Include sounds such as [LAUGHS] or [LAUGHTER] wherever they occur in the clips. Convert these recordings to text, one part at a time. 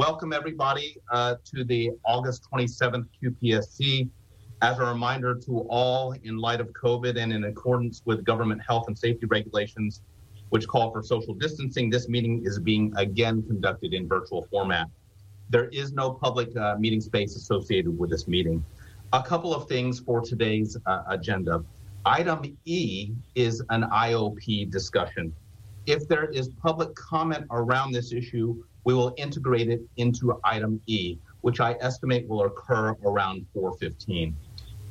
Welcome, everybody, uh, to the August 27th QPSC. As a reminder to all, in light of COVID and in accordance with government health and safety regulations, which call for social distancing, this meeting is being again conducted in virtual format. There is no public uh, meeting space associated with this meeting. A couple of things for today's uh, agenda. Item E is an IOP discussion. If there is public comment around this issue, we will integrate it into item E, which I estimate will occur around 415.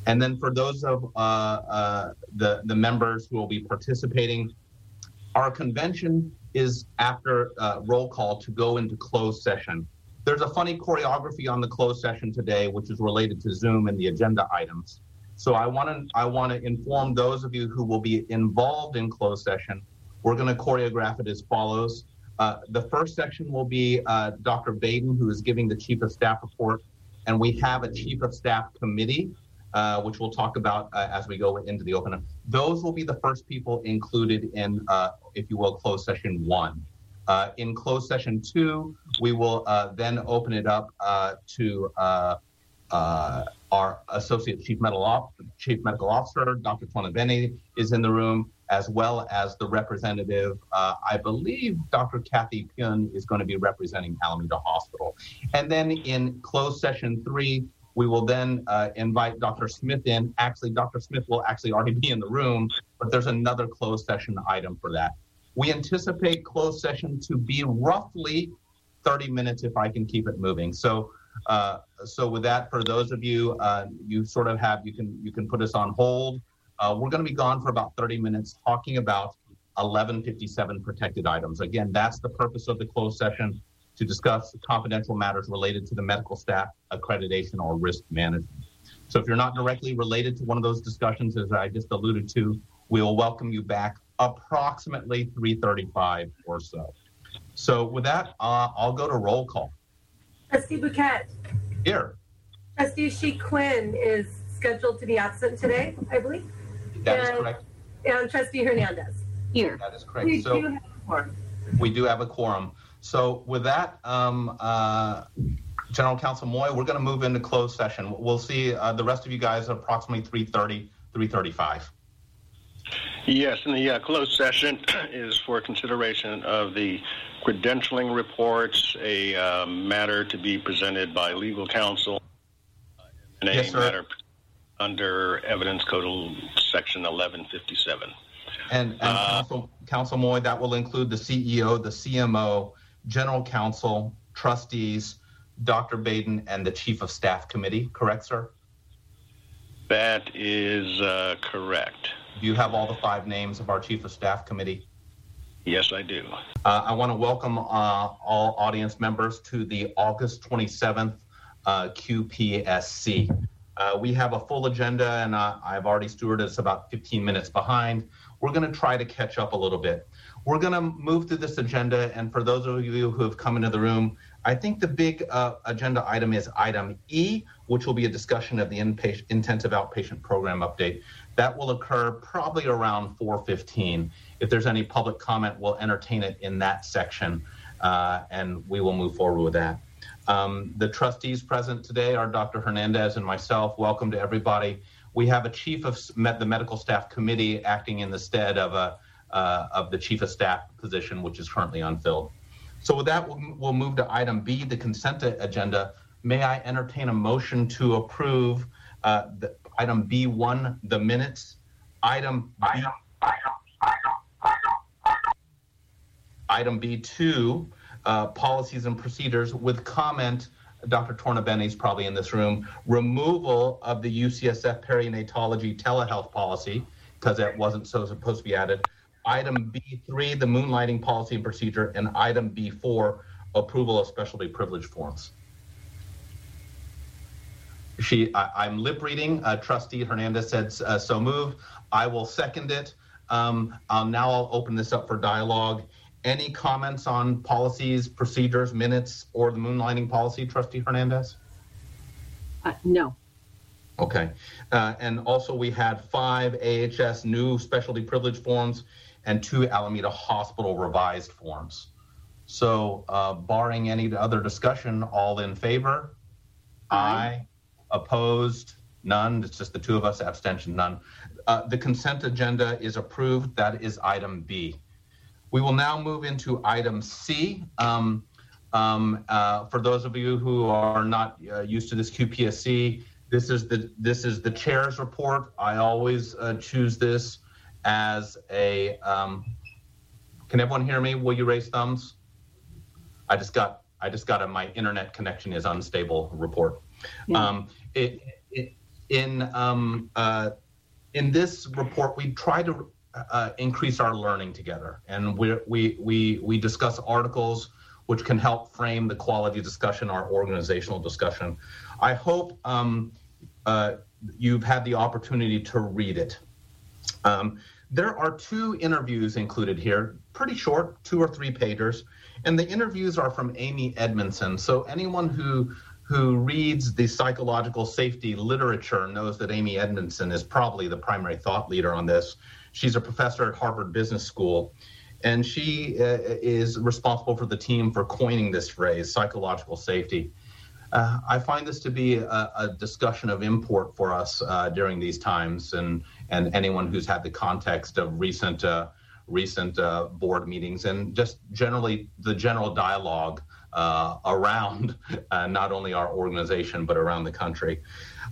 And then for those of uh, uh, the, the members who will be participating, our convention is after uh, roll call to go into closed session. There's a funny choreography on the closed session today, which is related to Zoom and the agenda items. So I want to I want to inform those of you who will be involved in closed session. We're going to choreograph it as follows. Uh, the first section will be uh, Dr. Baden, who is giving the Chief of Staff report, and we have a Chief of Staff committee, uh, which we'll talk about uh, as we go into the open. Those will be the first people included in, uh, if you will, closed session one. In closed session two, we will then open it up to our Associate Chief Medical, Chief Medical Officer, Dr. Twana is in the room as well as the representative. Uh, I believe Dr. Kathy Pyun is going to be representing Alameda Hospital. And then in closed session three, we will then uh, invite Dr. Smith in. Actually, Dr. Smith will actually already be in the room, but there's another closed session item for that. We anticipate closed session to be roughly 30 minutes if I can keep it moving. So, uh, so with that, for those of you, uh, you sort of have you can you can put us on hold uh, we're going to be gone for about 30 minutes talking about 1157 protected items. Again, that's the purpose of the closed session to discuss confidential matters related to the medical staff accreditation or risk management. So if you're not directly related to one of those discussions, as I just alluded to, we will welcome you back approximately 335 or so. So with that, uh, I'll go to roll call. Trustee Bouquet. Here. Trustee She Quinn is scheduled to be absent today, I believe. That is correct. And trustee Hernandez. Here. That is correct. We So do have a quorum. we do have a quorum. So with that, um, uh, General Counsel Moy, we're going to move into closed session. We'll see uh, the rest of you guys at approximately 3:30, 3:35. Yes, and the uh, closed session [CLEARS THROAT] is for consideration of the credentialing reports, a uh, matter to be presented by legal counsel, and a Yes, matter under Evidence Code Section 1157. And, and Uh, Counsel, Counsel Moy, that will include the CEO, the CMO, General Counsel, trustees, Dr. Baden, and the Chief of Staff Committee. Correct, sir? That is uh, correct. Do you have all the five names of our Chief of Staff Committee? Yes, I do. Uh, I want to welcome uh, all audience members to the August 27th uh, QPSC. Uh, we have a full agenda, and uh, I've already stewarded us about 15 minutes behind. We're going to try to catch up a little bit. We're going to move through this agenda, and for those of you who have come into the room, I think the big uh, agenda item is item E, which will be a discussion of the inpatient, intensive outpatient program update. That will occur probably around 4:15. If there's any public comment, we'll entertain it in that section, uh, and we will move forward with that. Um, the trustees present today are Dr. Hernandez and myself. Welcome to everybody. We have a chief of the medical staff committee acting in the stead of a uh, of the chief of staff position, which is currently unfilled. So with that, we'll, we'll move to item B, the consent agenda. May I entertain a motion to approve uh, the, item B1, the minutes? Item B, item B2, uh, policies and procedures with comment, Dr. Tornabene is probably in this room, removal of the UCSF perinatology telehealth policy, because that wasn't so supposed to be added. Item B3, the moonlighting policy and procedure, and item B4, approval of specialty privilege forms. She, I, I'm lip reading. Uh, Trustee Hernandez said uh, so moved. I will second it. Um, I'll, now I'll open this up for dialogue. Any comments on policies, procedures, minutes, or the moonlighting policy, Trustee Hernandez? Uh, no. Okay. Uh, and also, we had five AHS new specialty privilege forms and two Alameda Hospital revised forms. So, uh, barring any other discussion, all in favor? Aye. Opposed? None. It's just the two of us. Abstention? None. Uh, the consent agenda is approved. That is item B. We will now move into item C. Um, um, uh, for those of you who are not uh, used to this QPSC, this is the this is the chair's report. I always uh, choose this as a. Um, can everyone hear me? Will you raise thumbs? I just got I just got a my internet connection is unstable report. Yeah. Um, in um, uh, in this report, we try to uh, increase our learning together, and we we we we discuss articles which can help frame the quality discussion, our organizational discussion. I hope um, uh, you've had the opportunity to read it. Um, there are two interviews included here, pretty short, two or three pagers, and the interviews are from Amy Edmondson. So anyone who who reads the psychological safety literature knows that Amy Edmondson is probably the primary thought leader on this. She's a professor at Harvard Business School, and she uh, is responsible for the team for coining this phrase, psychological safety. Uh, I find this to be a, a, discussion of import for us uh, during these times, and and anyone who's had the context of recent uh, recent uh, board meetings and just generally the general dialogue uh, around [LAUGHS] uh, not only our organization but around the country.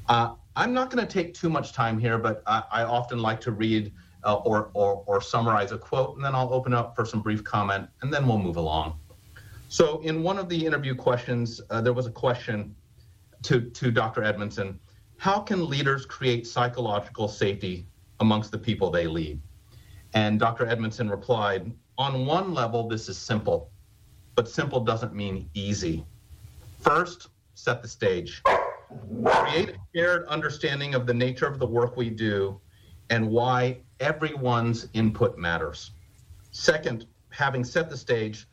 I'm not going to take too much time here, but I, I often like to read or, or or summarize a quote, and then I'll open up for some brief comment, and then we'll move along. So, in one of the interview questions, uh, there was a question to, to Dr. Edmondson How can leaders create psychological safety amongst the people they lead? And Dr. Edmondson replied On one level, this is simple, but simple doesn't mean easy. First, set the stage. Create a shared understanding of the nature of the work we do and why everyone's input matters. Second, having set the stage,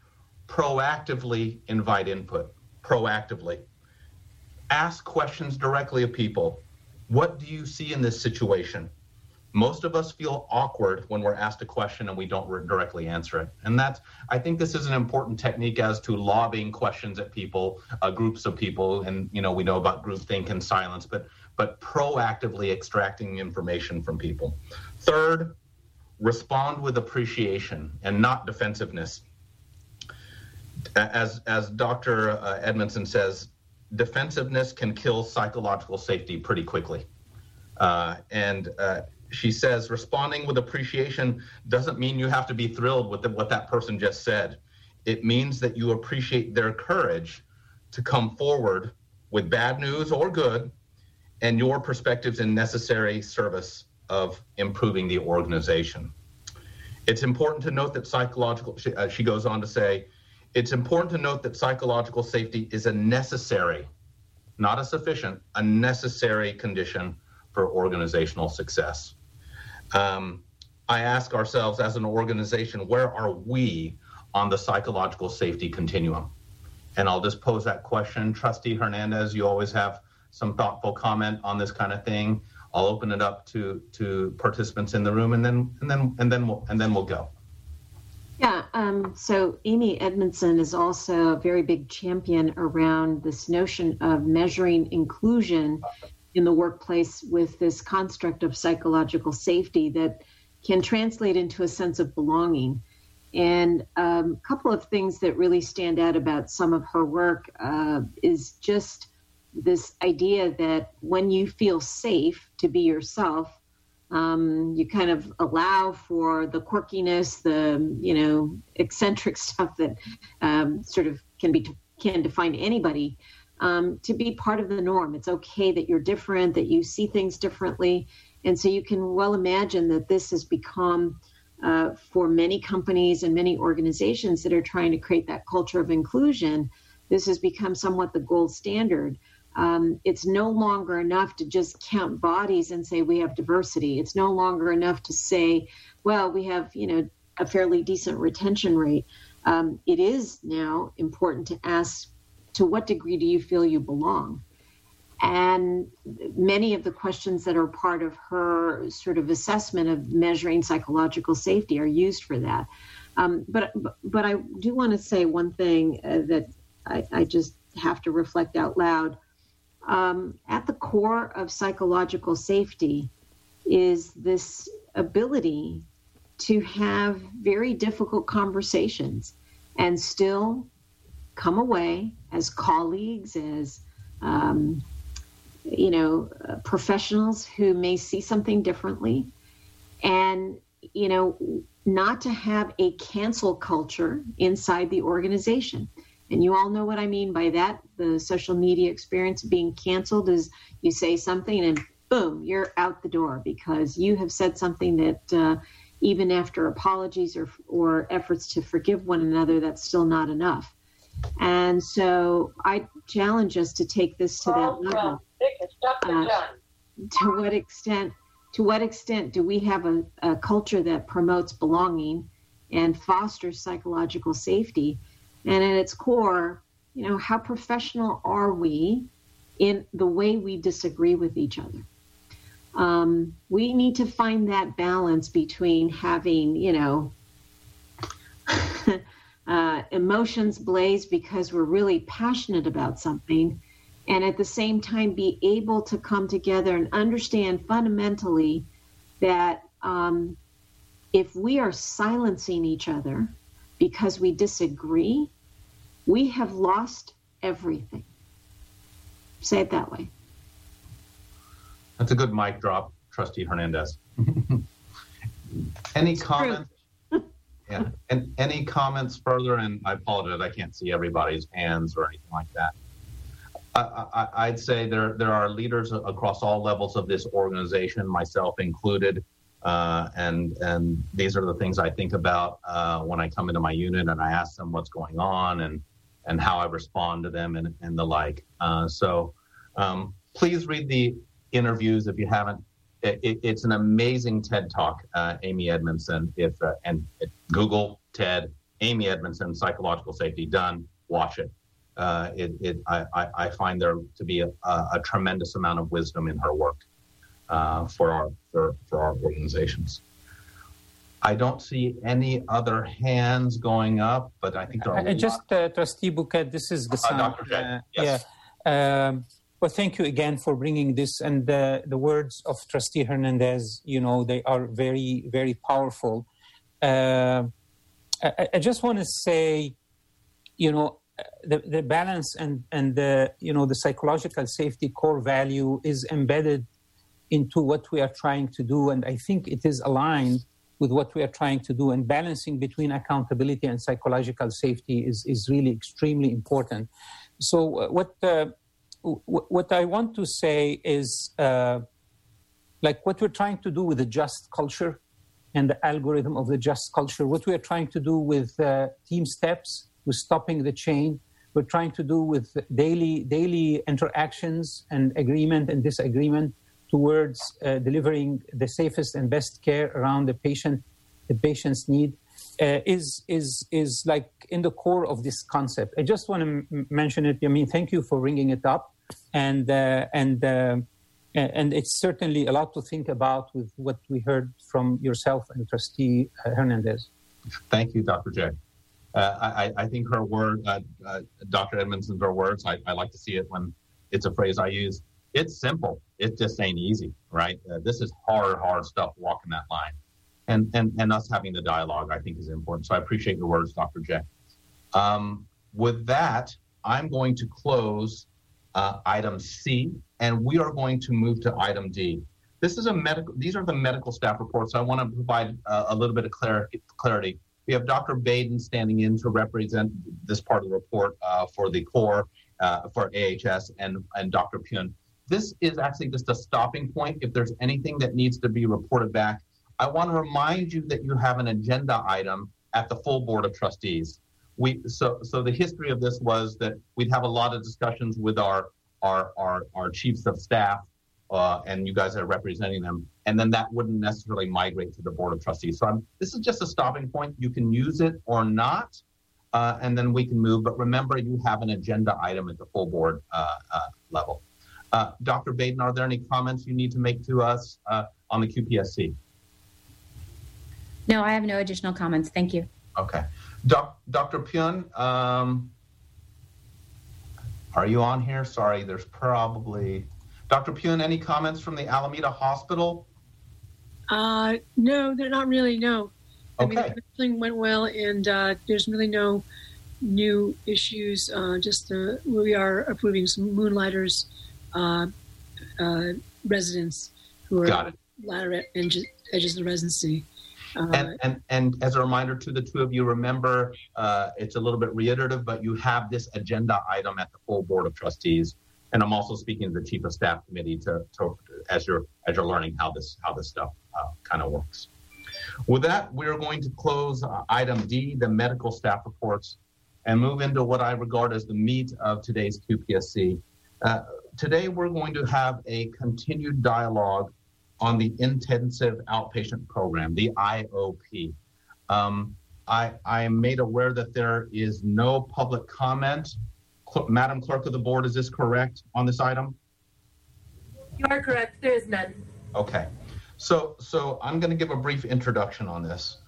proactively invite input, proactively. Ask questions directly of people. What do you see in this situation? Most of us feel awkward when we're asked a question and we don't directly answer it. And that's, I think this is an important technique as to lobbying questions at people, uh, groups of people. And, you know, we know about groupthink and silence, but, but proactively extracting information from people. Third, respond with appreciation and not defensiveness as as Dr. Uh, Edmondson says, defensiveness can kill psychological safety pretty quickly. Uh, and uh, she says responding with appreciation doesn't mean you have to be thrilled with the, what that person just said. It means that you appreciate their courage to come forward with bad news or good and your perspectives in necessary service of improving the organization. It's important to note that psychological, she, uh, she goes on to say, it's important to note that psychological safety is a necessary, not a sufficient, a necessary condition for organizational success. Um, I ask ourselves as an organization, where are we on the psychological safety continuum? And I'll just pose that question. Trustee Hernandez, you always have some thoughtful comment on this kind of thing. I'll open it up to to participants in the room, and then and then and then we'll and then we'll go. Yeah, um, so Amy Edmondson is also a very big champion around this notion of measuring inclusion in the workplace with this construct of psychological safety that can translate into a sense of belonging. And um, a couple of things that really stand out about some of her work uh, is just this idea that when you feel safe to be yourself, um, you kind of allow for the quirkiness, the you know eccentric [LAUGHS] stuff that um, sort of can be can define anybody um, to be part of the norm. It's okay that you're different, that you see things differently, and so you can well imagine that this has become. Uh, for many companies and many organizations that are trying to create that culture of inclusion, this has become somewhat the gold standard um, it's no longer enough to just count bodies and say we have diversity. It's no longer enough to say, well, we have you know a fairly decent retention rate. Um, it is now important to ask to what degree do you feel you belong? And many of the questions that are part of her sort of assessment of measuring psychological safety are used for that. Um, but but I do want to say one thing uh, that I, I, just have to reflect out loud. Um, at the core of psychological safety is this ability to have very difficult conversations and still come away as colleagues, as um, you know, uh, professionals who may see something differently, and you know, not to have a cancel culture inside the organization. And you all know what I mean by that. The social media experience being canceled is you say something and boom, you're out the door because you have said something that uh, even after apologies or, or efforts to forgive one another, that's still not enough. And so I challenge us to take this to that level. Uh, to what extent to what extent do we have a, a culture that promotes belonging and fosters psychological safety? And at its core, you know, how professional are we in the way we disagree with each other? Um, we need to find that balance between having, you know, uh, emotions blaze because we're really passionate about something and at the same time be able to come together and understand fundamentally that um, if we are silencing each other because we disagree, we have lost everything. Say it that way. That's a good mic drop, Trustee Hernandez. [LAUGHS] any comments? Yeah, and any comments further? And I apologize, I can't see everybody's hands or anything like that. I, would say there there are leaders across all levels of this organization, myself included, uh, and and these are the things I think about uh, when I come into my unit and I ask them what's going on and and how I respond to them and, and the like. Uh, so um, please read the interviews if you haven't. It, it's an amazing TED talk, uh, Amy Edmondson. If uh, and Google TED Amy Edmondson psychological safety done, watch it uh, it, it I, I, find there to be a, a, tremendous amount of wisdom in her work uh, for our for, for our organizations. I don't see any other hands going up, but I think there are. Uh, just uh, Trustee Bouquet, this is the uh, Dr. J. Yes. Yeah. Um, well, thank you again for bringing this. And the words of Trustee Hernandez, you know, they are very, very powerful. Uh, I, I, just want to say, you know, the, the balance and, and the, you know, the psychological safety core value is embedded into what we are trying to do. And I think it is aligned with what we are trying to do. And balancing between accountability and psychological safety is, is really extremely important. So, uh, what, uh, w- what I want to say is uh, like what we're trying to do with the just culture and the algorithm of the just culture, what we are trying to do with uh, TeamSTEPPS with stopping the chain. We're trying to do with daily daily interactions and agreement and disagreement towards uh, delivering the safest and best care around the patient, the patient's need, uh, is is is like in the core of this concept. I just want to m- mention it. I mean, thank you for bringing it up, and uh, and uh, and it's certainly a lot to think about with what we heard from yourself and Trustee Hernandez. Thank you, Dr. J. Uh, I, I, think her word, uh, uh, Dr. Edmondson's her words. I, I, like to see it when it's a phrase I use. It's simple. It just ain't easy, right? Uh, this is hard, hard stuff. Walking that line, and and and us having the dialogue, I think, is important. So I appreciate your words, Dr. J. Um, with that, I'm going to close uh, item C, and we are going to move to item D. This is a medical. These are the medical staff reports. I want to provide uh, a little bit of clarity we have Dr. Baden standing in to represent this part of the report uh, for the core uh, for AHS and, and Dr. Pyun. This is actually just a stopping point. If there's anything that needs to be reported back, I want to remind you that you have an agenda item at the full board of trustees. We so so the history of this was that we'd have a lot of discussions with our our our, our chiefs of staff uh, and you guys are representing them, and then that wouldn't necessarily migrate to the board of trustees. So I'm, this is just a stopping point. You can use it or not, uh, and then we can move. But remember, you have an agenda item at the full board uh, uh level. Uh, Dr. Baden, are there any comments you need to make to us uh, on the QPSC? No, I have no additional comments. Thank you. Okay. Doc, Dr. Pyun, um, are you on here? Sorry, there's probably. Dr. Pyun, any comments from the Alameda Hospital? Uh, no, they're not really. No. Okay. I mean, everything went well, and uh, there's really no new issues. Uh, just uh, we are approving some Moonlighters uh, uh, residents who are latter edges, edges of the residency. Uh, And, and, and as a reminder to the two of you, remember, uh, it's a little bit reiterative, but you have this agenda item at the full board of trustees. And I'm also speaking to the chief of staff committee to, to as you're as you're learning how this how this stuff uh, kind of works. With that, we're going to close uh, item D, the medical staff reports, and move into what I regard as the meat of today's QPSC. Uh, today, we're going to have a continued dialogue on the intensive outpatient program, the IOP. Um, I, I am made aware that there is no public comment. Cl- Madam Clerk of the Board, is this correct on this item? You are correct. There is none. Okay. So, so I'm going to give a brief introduction on this.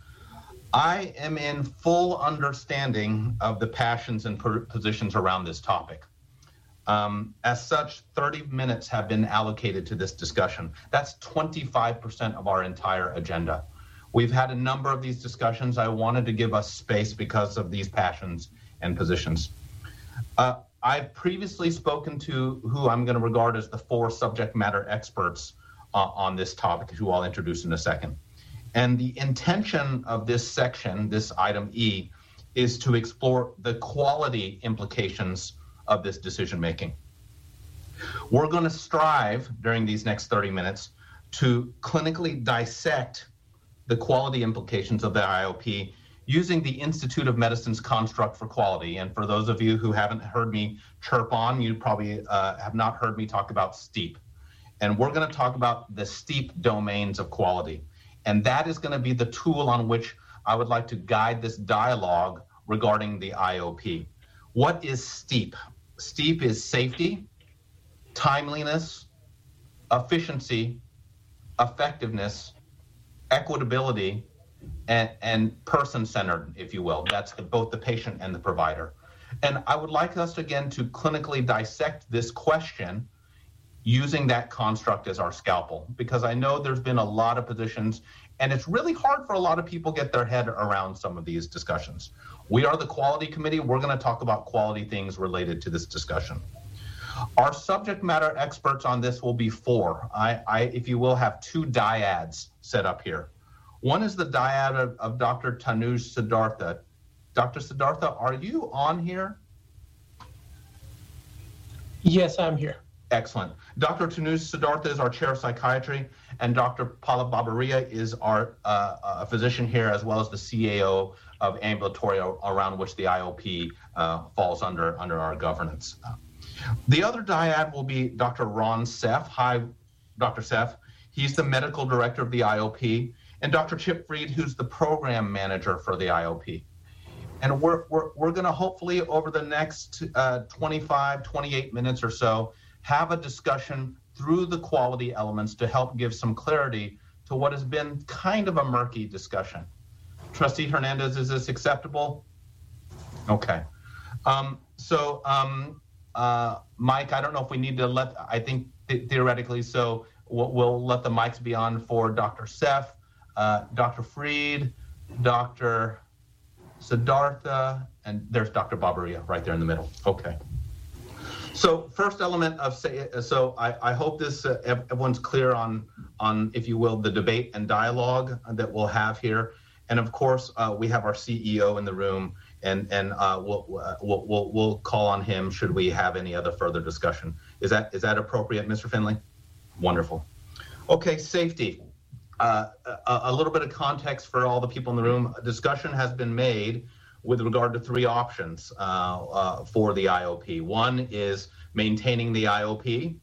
I am in full understanding of the passions and per- positions around this topic. Um, as such, 30 minutes have been allocated to this discussion. That's 25% of our entire agenda. We've had a number of these discussions. I wanted to give us space because of these passions and positions. Uh, I've previously spoken to who I'm going to regard as the four subject matter experts uh, on this topic, who I'll introduce in a second. And the intention of this section, this item E, is to explore the quality implications of this decision making. We're going to strive during these next 30 minutes to clinically dissect the quality implications of the IOP using the Institute of Medicine's construct for quality. And for those of you who haven't heard me chirp on, you probably uh, have not heard me talk about STEEP. And we're going to talk about the STEEP domains of quality. And that is going to be the tool on which I would like to guide this dialogue regarding the IOP. What is STEEP? STEEP is safety, timeliness, efficiency, effectiveness, equitability, and, and person-centered, if you will. That's the, both the patient and the provider. And I would like us again to clinically dissect this question using that construct as our scalpel, because I know there's been a lot of positions, and it's really hard for a lot of people get their head around some of these discussions. We are the quality committee. We're going to talk about quality things related to this discussion. Our subject matter experts on this will be four. I, I if you will, have two dyads set up here. One is the dyad of, of Dr. Tanuj Siddhartha. Dr. Siddhartha, are you on here? Yes, I'm here. Excellent. Dr. Tanuj Siddhartha is our chair of psychiatry, and Dr. Palav Babaria is our uh, uh, physician here, as well as the CAO of ambulatory around which the IOP uh, falls under under our governance. The other dyad will be Dr. Ron Seff. Hi, Dr. Seff. He's the medical director of the IOP, and Dr. Chip Freed, who's the program manager for the IOP. And we're, we're, we're going to hopefully, over the next uh, 25, 28 minutes or so, have a discussion through the quality elements to help give some clarity to what has been kind of a murky discussion. Trustee Hernandez, is this acceptable? Okay. Um, so, um, uh, Mike, I don't know if we need to let, I think th- theoretically, so we'll, we'll, let the mics be on for Dr. Seff, uh, Dr. Freed, Dr. Siddhartha, and there's Dr. Babaria right there in the middle. Okay. So first element of say, so I, I hope this uh, everyone's clear on on if you will the debate and dialogue that we'll have here, and of course uh, we have our CEO in the room, and and uh, we'll, we'll we'll we'll call on him should we have any other further discussion. Is that is that appropriate, Mr. Finley? Wonderful. Okay, safety. Uh, a, a little bit of context for all the people in the room. A discussion has been made with regard to three options uh, uh, for the IOP. One is maintaining the IOP.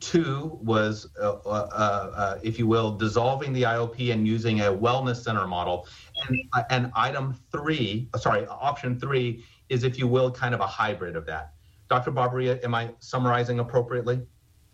Two was, uh, uh, if you will, dissolving the IOP and using a wellness center model. And, and item three, sorry, option three is, if you will, kind of a hybrid of that. Dr. Babaria, am I summarizing appropriately?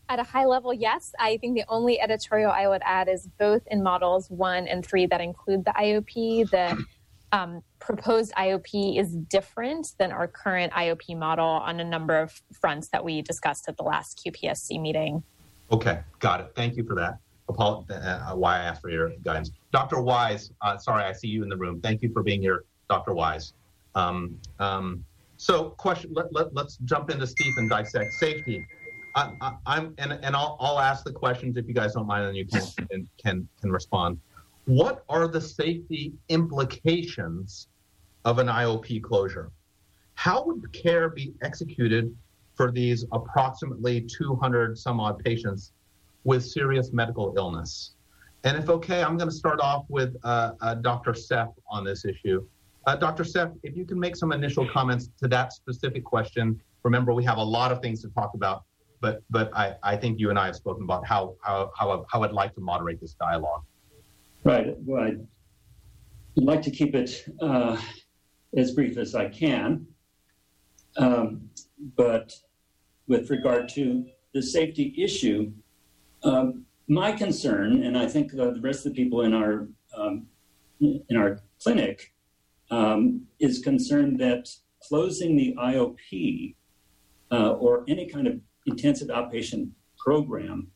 At a high level, yes. I think the only editorial I would add is both in models one and three that include the IOP, the um, proposed IOP is different than our current IOP model on a number of fronts that we discussed at the last QPSC meeting. Okay, got it. Thank you for that. Apol- uh, why I asked for your guidance. Dr. Wise, uh, sorry, I see you in the room. Thank you for being here, Dr. Wise. Um, um, so, question. Let, let, let's jump into STEEP and dissect safety. I, am and, and I'll, I'll ask the questions if you guys don't mind, and you can can, can respond. What are the safety implications of an IOP closure? How would care be executed for these approximately 200 some odd patients with serious medical illness? And if okay, I'm going to start off with uh, uh, Dr. Seff on this issue. Uh, Dr. Seff, if you can make some initial comments to that specific question. Remember, we have a lot of things to talk about, but but I, I think you and I have spoken about how how how, how I'd like to moderate this dialogue. Right. Well, I'd like to keep it uh, as brief as I can. Um, but with regard to the safety issue, um, my concern, and I think the rest of the people in our um, in our clinic, um, is concerned that closing the IOP uh, or any kind of intensive outpatient program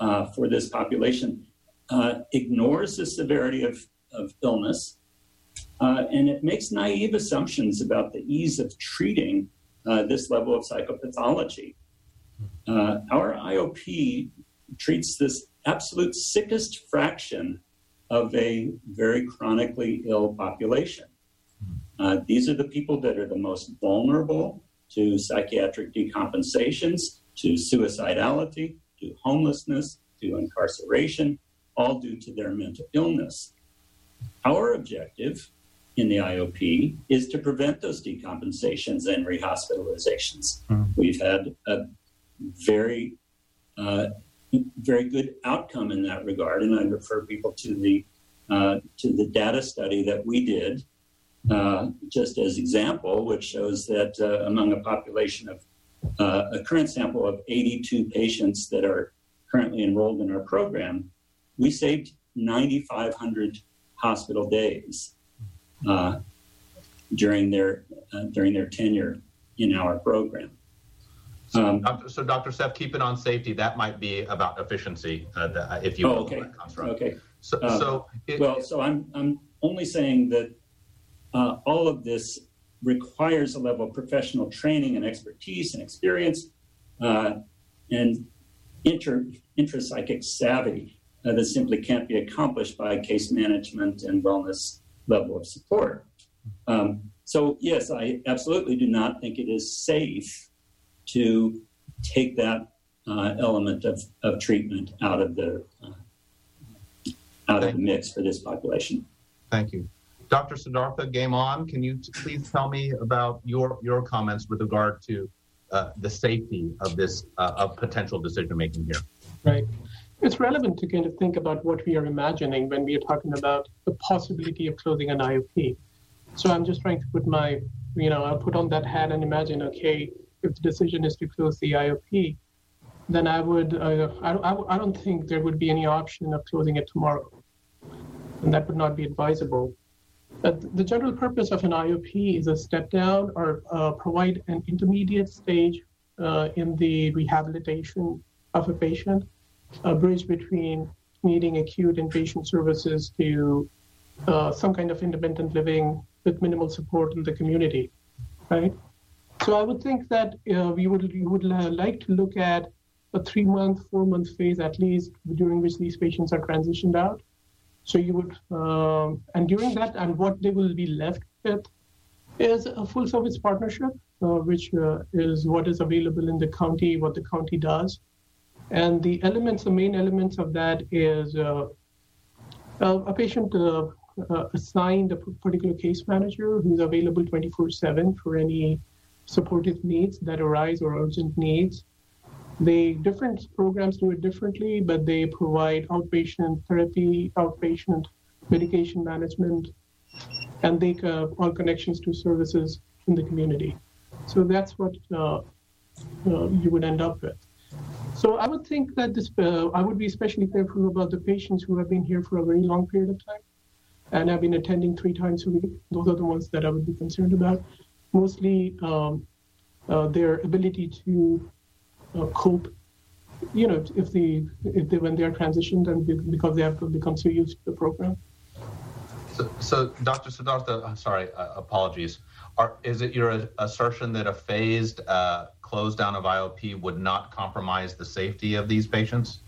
uh, for this population uh, ignores the severity of, of illness, uh, and it makes naive assumptions about the ease of treating uh, this level of psychopathology. Uh, our IOP treats this absolute sickest fraction of a very chronically ill population. Uh, these are the people that are the most vulnerable to psychiatric decompensations, to suicidality, to homelessness, to incarceration, all due to their mental illness. Our objective in the IOP is to prevent those decompensations and rehospitalizations. Mm. We've had a very, uh, very good outcome in that regard, and I refer people to the uh, to the data study that we did, uh, just as example, which shows that uh, among a population of uh, a current sample of 82 patients that are currently enrolled in our program, we saved 9,500 hospital days uh, during their uh, during their tenure in our program. Um, so, Dr. Seff, keep it on safety. That might be about efficiency, uh, the, if you oh, okay. Okay. So, uh, so it, well, so I'm I'm only saying that uh, all of this requires a level of professional training and expertise and experience uh, and inter intrapsychic savvy uh, that simply can't be accomplished by case management and wellness level of support. Um, so, yes, I absolutely do not think it is safe to take that uh, element of, of treatment out of the uh, out Thank of the mix for this population. Thank you. Dr. Siddhartha, game on. Can you t- please tell me about your, your comments with regard to uh, the safety of this uh, of potential decision making here? Right it's relevant to kind of think about what we are imagining when we are talking about the possibility of closing an IOP. So I'm just trying to put my, you know, I'll put on that hat and imagine, okay, if the decision is to close the IOP, then I would, uh, I, I don't think there would be any option of closing it tomorrow. And that would not be advisable. But the general purpose of an IOP is a step down or uh, provide an intermediate stage uh, in the rehabilitation of a patient a bridge between needing acute inpatient services to uh, some kind of independent living with minimal support in the community, right? So I would think that uh, we would we would like to look at a three month, four month phase at least during which these patients are transitioned out. So you would, um, and during that, and what they will be left with is a full service partnership, uh, which uh, is what is available in the county, what the county does. And the elements, the main elements of that is uh, a patient uh, uh, assigned a particular case manager who's available 24 7 for any supportive needs that arise or urgent needs. The different programs do it differently, but they provide outpatient therapy, outpatient medication management, and they uh, all connections to services in the community. So that's what uh, uh, you would end up with. So I would think that this, uh, I would be especially careful about the patients who have been here for a very long period of time. and I've been attending three times a week. Those are the ones that I would be concerned about. Mostly um, uh, their ability to uh, cope. You know, if the if they when they are transitioned and because they have become so used to the program. So, so Dr. Siddhartha, sorry, uh, apologies. Are, is it your assertion that a phased uh, close down of IOP would not compromise the safety of these patients?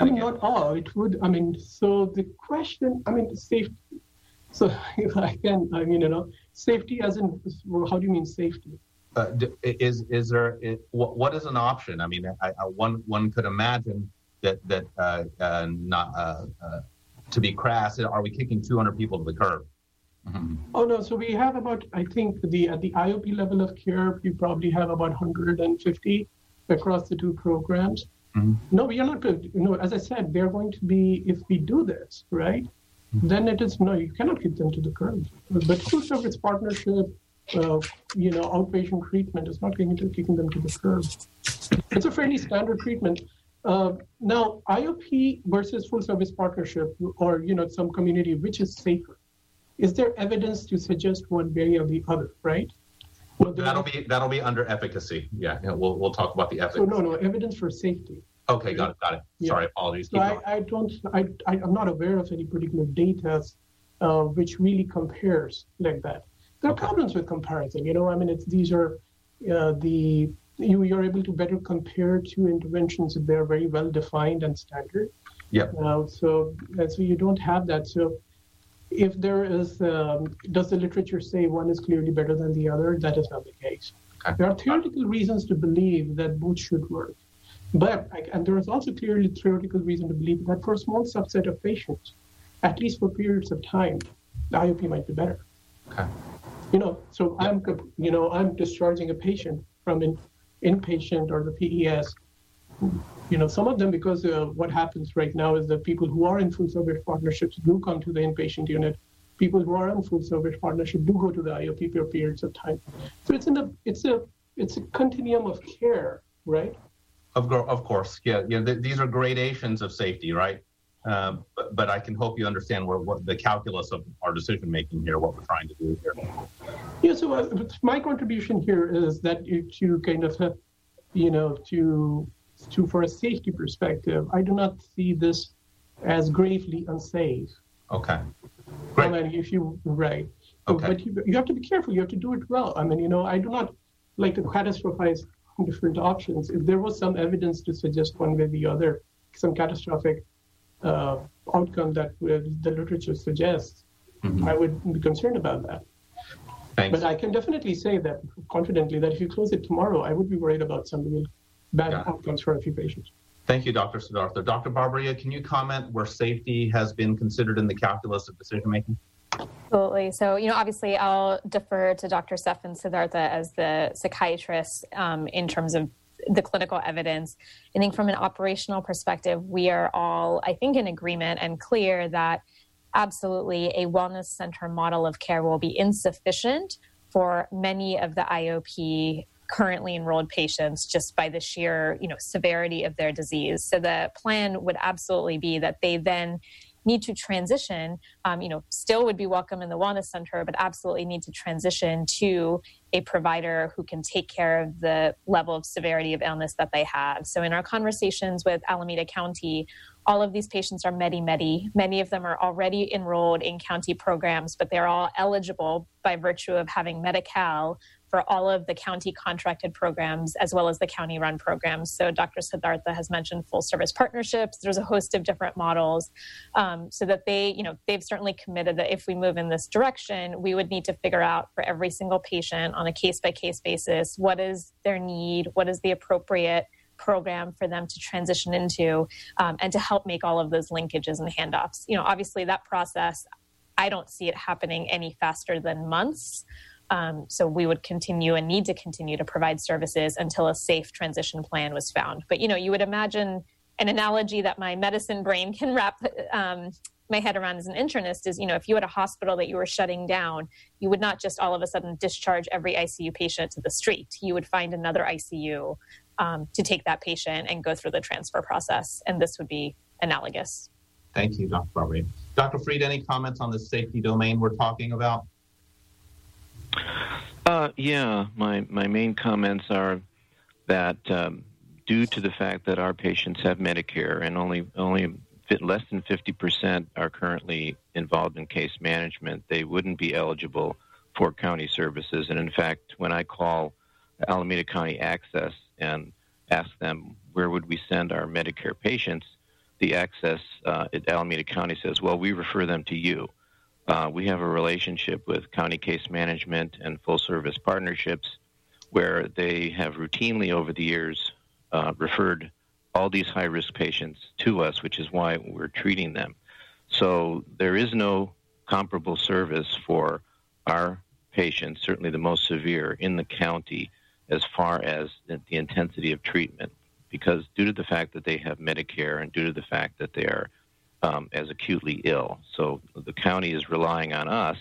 I mean, not all. It would. I mean, so the question. I mean, safety. So [LAUGHS] if I can, I mean, you know, safety as in, well, how do you mean safety? Uh, is is there is, what, what is an option? I mean, I, I, one one could imagine that that uh, uh, not uh, uh, to be crass. Are we kicking 200 people to the curb? Mm-hmm. Oh no! So we have about I think the at the IOP level of care, we probably have about 150 across the two programs. Mm-hmm. No, we are not. You know, as I said, they're going to be if we do this right, mm-hmm. then it is no. You cannot kick them to the curb. But full service partnership, uh, you know, outpatient treatment is not going to kicking them to the curb. It's a fairly standard treatment. Uh, now, IOP versus full service partnership, or you know, some community, which is safer? Is there evidence to suggest one way or the other? Right? Well, that'll be that'll be under efficacy. Yeah, yeah, we'll we'll talk about the efficacy. So no, no evidence for safety. Okay, got it, got it. Yeah. Sorry, apologies. So I, I, don't, I, I, am not aware of any particular data uh, which really compares like that. There are okay. problems with comparison. You know, I mean, it's these are uh, the you you're able to better compare two interventions if they're very well defined and standard. Yeah. Uh, so so you don't have that. So if there is, um, does the literature say one is clearly better than the other? That is not the case. Okay. There are theoretical reasons to believe that both should work. But, and there is also clearly theoretical reason to believe that for a small subset of patients, at least for periods of time, the IOP might be better. Okay. You know, so I'm, you know, I'm discharging a patient from an inpatient or the PES. You know, some of them because uh, what happens right now is that people who are in full service partnerships do come to the inpatient unit. People who are in full service partnership do go to the IOP for periods of time. So it's in a it's a it's a continuum of care, right? Of, of course, yeah, yeah. Th- these are gradations of safety, right? Um, but, but, I can hope you understand where, what the calculus of our decision making here, what we're trying to do here. Yeah. So uh, my contribution here is that to kind of, uh, you know, to to for a safety perspective, I do not see this as gravely unsafe. Okay. Great. I mean, if you right. Okay. But you, you have to be careful. You have to do it well. I mean, you know, I do not like to catastrophize different options. If there was some evidence to suggest one way or the other, some catastrophic uh, outcome that the literature suggests, mm-hmm. I would be concerned about that. Thanks. But I can definitely say that confidently that if you close it tomorrow, I would be worried about some real bad outcomes for a few patients. Thank you, Dr. Siddhartha. Dr. Babaria, can you comment where safety has been considered in the calculus of decision making? Absolutely. So, you know, obviously, I'll defer to Dr. Seff and Siddhartha as the psychiatrist um, in terms of the clinical evidence. I think from an operational perspective, we are all, I think, in agreement and clear that absolutely a wellness center model of care will be insufficient for many of the IOP currently enrolled patients just by the sheer you know severity of their disease so the plan would absolutely be that they then need to transition, um, you know, still would be welcome in the wellness center, but absolutely need to transition to a provider who can take care of the level of severity of illness that they have. So in our conversations with Alameda County, all of these patients are Medi-Medi. Many of them are already enrolled in county programs, but they're all eligible by virtue of having Medi-Cal for all of the county contracted programs as well as the county run programs. So Dr. Siddhartha has mentioned full service partnerships. There's a host of different models um, so that they, you know, they've certainly committed that if we move in this direction, we would need to figure out for every single patient on a case by case basis what is their need, what is the appropriate program for them to transition into um, and to help make all of those linkages and handoffs. You know, obviously that process, I don't see it happening any faster than months. Um, so we would continue and need to continue to provide services until a safe transition plan was found. But you know, you would imagine an analogy that my medicine brain can wrap um, my head around as an internist is, you know, if you had a hospital that you were shutting down, you would not just all of a sudden discharge every ICU patient to the street. You would find another ICU um, to take that patient and go through the transfer process, and this would be analogous. Thank you, Dr. Babaria. Dr. Freed, any comments on the safety domain we're talking about? Uh, yeah, my, my main comments are that um, due to the fact that our patients have Medicare and only only less than 50% are currently involved in case management, they wouldn't be eligible for county services. And in fact, when I call Alameda County Access and ask them where would we send our Medicare patients, the Access uh, at Alameda County says, well, we refer them to you. Uh, we have a relationship with county case management and full service partnerships where they have routinely over the years uh, referred all these high risk patients to us, which is why we're treating them. So there is no comparable service for our patients, certainly the most severe in the county, as far as the, intensity of treatment, because due to the fact that they have Medicare and due to the fact that they are um, as acutely ill. So the county is relying on us,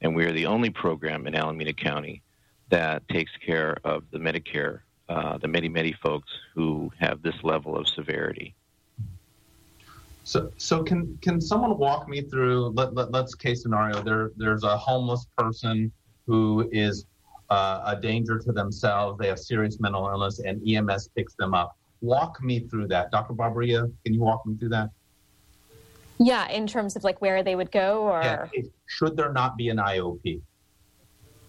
and we are the only program in Alameda County that takes care of the Medicare, uh, the Medi-Medi folks who have this level of severity. So, so can can someone walk me through? Let, let, us case scenario. There, there's a homeless person who is uh, a danger to themselves. They have serious mental illness, and EMS picks them up. Walk me through that, Dr. Babaria. Can you walk me through that? Yeah, in terms of like where they would go, or yeah, should there not be an IOP?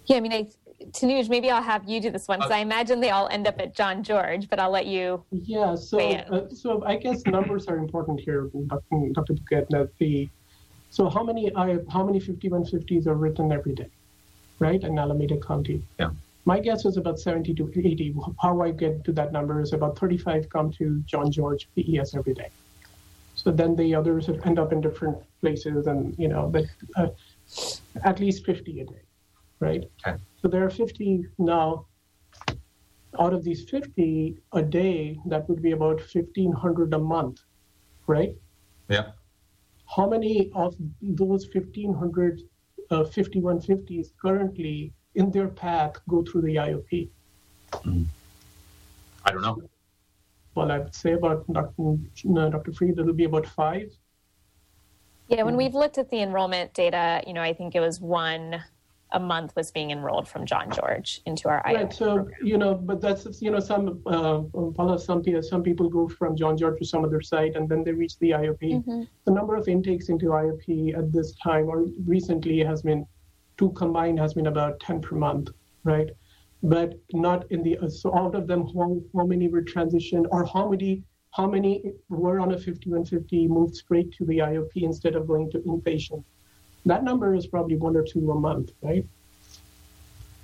Yeah, I mean, I, Tanuj, maybe I'll have you do this one because okay. I imagine they all end up at John George, but I'll let you. Yeah, so uh, so I guess numbers are important here, Dr. Dr. That the so how many I, how many 5150s are written every day, right, in Alameda County? Yeah. My guess is about 70 to 80. How I get to that number is about 35 come to John George PES every day. So then the others end up in different places, and you know, but uh, at least 50 a day, right? Okay. So there are 50 now. Out of these 50 a day, that would be about 1,500 a month, right? Yeah. How many of those 1,500 uh, 5150s currently in their path go through the IOP? Mm. I don't know well, I would say about Dr. Dr. Freed, it'll be about five. Yeah, when we've looked at the enrollment data, you know, I think it was one a month was being enrolled from John George into our IOP right. So program. you know, but that's you know some uh, some people some people go from John George to some other site and then they reach the IOP. Mm-hmm. The number of intakes into IOP at this time or recently has been two combined has been about ten per month, right? But not in the so out of them how, how many were transitioned or how many how many were on a 5150 moved straight to the IOP instead of going to inpatient. That number is probably one or two a month, right?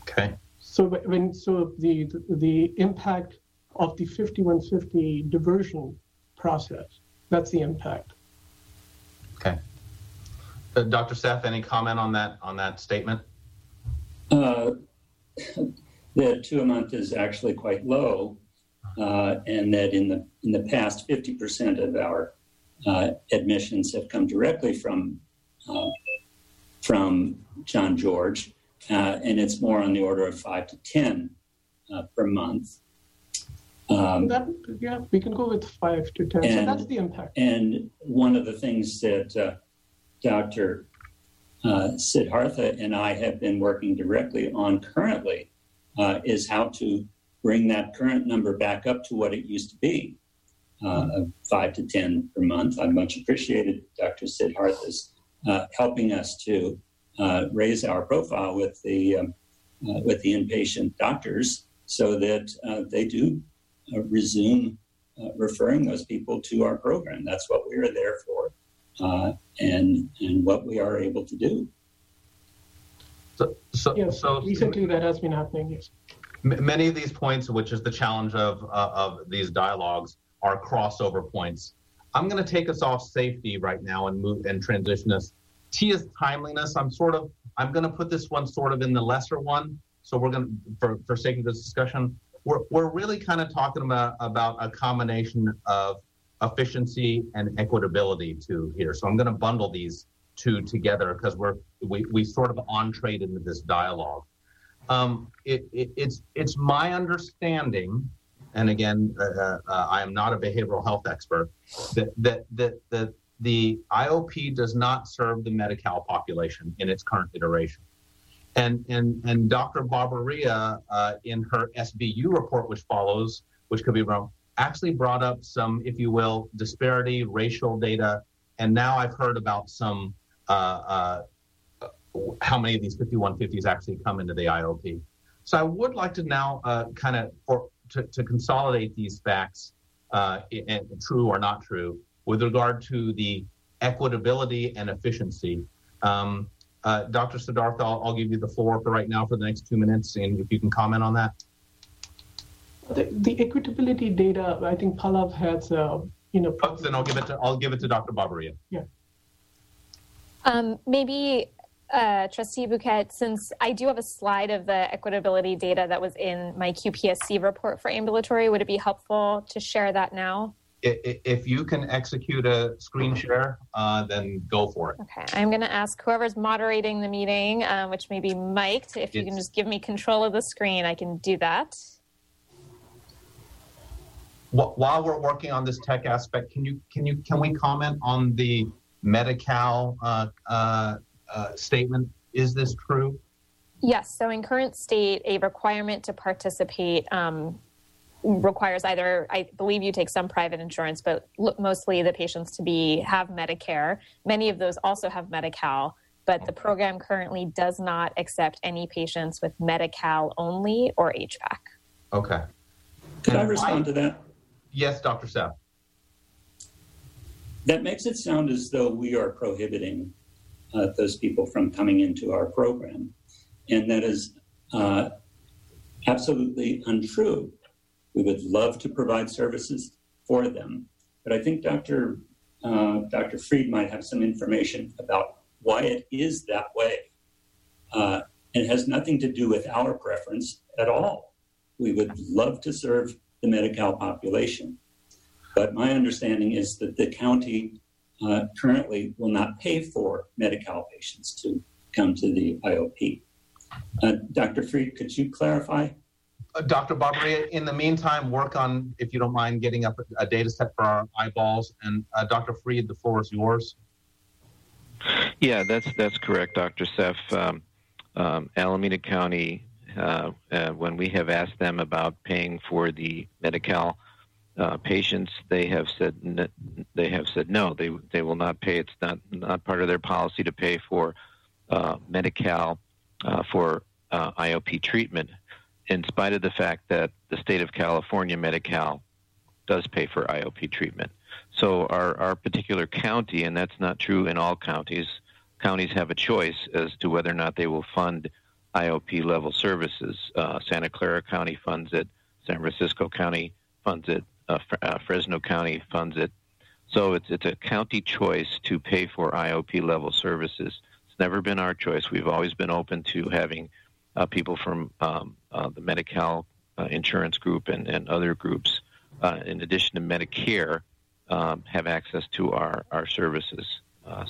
Okay. So when so the the impact of the 5150 diversion process, that's the impact. Okay. Uh, Dr. Seff, any comment on that on that statement? Uh, that two a month is actually quite low, uh, and that in the in the past, 50% of our uh, admissions have come directly from uh, from John George, uh, and it's more on the order of five to 10 uh, per month. Um, that, yeah, we can go with five to 10. And, so that's the impact. And one of the things that uh, Dr. Uh, Siddhartha and I have been working directly on currently uh, is how to bring that current number back up to what it used to be, uh, five to 10 per month. I much appreciated Dr. Siddhartha's uh, helping us to uh, raise our profile with the, um, uh, with the inpatient doctors so that uh, they do resume referring those people to our program. That's what we are there for and, and what we are able to do. So, so, yes, so recently that has been happening. Yes. Many of these points, which is the challenge of uh, of these dialogues, are crossover points. I'm going to take us off safety right now and move and transition us. T is timeliness. I'm sort of I'm going to put this one sort of in the lesser one. So we're going to, for for sake of this discussion, we're we're really kind of talking about about a combination of efficiency and equitability to here. So I'm going to bundle these two together because we're we, we sort of entreed into this dialogue. Um, it, it, it's it's my understanding, and again, uh, uh, I am not a behavioral health expert, that that that that the IOP does not serve the Medi-Cal population in its current iteration. And, and, and Dr. Babaria, uh, in her SBU report, which follows, which could be wrong, actually brought up some, if you will, disparity, racial data. And now I've heard about some, uh, uh, how many of these 5150s actually come into the IOP. So I would like to now uh, kind of, to, to consolidate these facts, uh, and true or not true, with regard to the equitability and efficiency. Um, uh, Dr. Siddhartha, I'll, I'll, give you the floor for right now for the next two minutes, and if you can comment on that. The, the equitability data, I think Palav has, uh, you know. Oh, then I'll give it to I'll give it to Dr. Babaria. Yeah. Um, maybe uh, Trustee Bhuket, since I do have a slide of the equitability data that was in my QPSC report for ambulatory, would it be helpful to share that now? If you can execute a screen share, uh, then go for it. Okay, I'm going to ask whoever's moderating the meeting, um, which may be Mike, if it's, you can just give me control of the screen, I can do that. While we're working on this tech aspect, can you can you can we comment on the Medi-Cal uh, uh, uh, statement. Is this true? Yes. So in current state, a requirement to participate um, requires either I believe you take some private insurance, but mostly the patients to be have Medicare. Many of those also have Medi-Cal, but the program currently does not accept any patients with Medi-Cal only or HPAC. Okay. Could I respond to that? Yes, Dr. Seff. That makes it sound as though we are prohibiting uh, those people from coming into our program. And that is uh, absolutely untrue. We would love to provide services for them. But I think Dr. Uh, Dr. Freed might have some information about why it is that way. Uh, it has nothing to do with our preference at all. We would love to serve the Medi-Cal population. But my understanding is that the county uh, currently will not pay for Medi-Cal patients to come to the IOP. Uh, Dr. Freed, could you clarify? Uh, Dr. Babaria, in the meantime, work on, if you don't mind, getting up a, a data set for our eyeballs. And uh, Dr. Freed, the floor is yours. Yeah, that's that's correct, Dr. Seff. Um, um, Alameda County, uh, uh, when we have asked them about paying for the Medi-Cal uh, patients, they have said they have said no. They they will not pay. It's not not part of their policy to pay for uh, Medi-Cal uh, for uh, IOP treatment, in spite of the fact that the state of California Medi-Cal does pay for IOP treatment. So our our particular county, and that's not true in all counties. Counties have a choice as to whether or not they will fund IOP level services. Uh, Santa Clara County funds it. San Francisco County funds it uh, uh, Fresno County funds it. So it's it's a county choice to pay for IOP level services. It's never been our choice. We've always been open to having uh, people from um, uh, the Medi-Cal uh, insurance group and, and other groups, uh, in addition to Medicare, um, have access to our our services.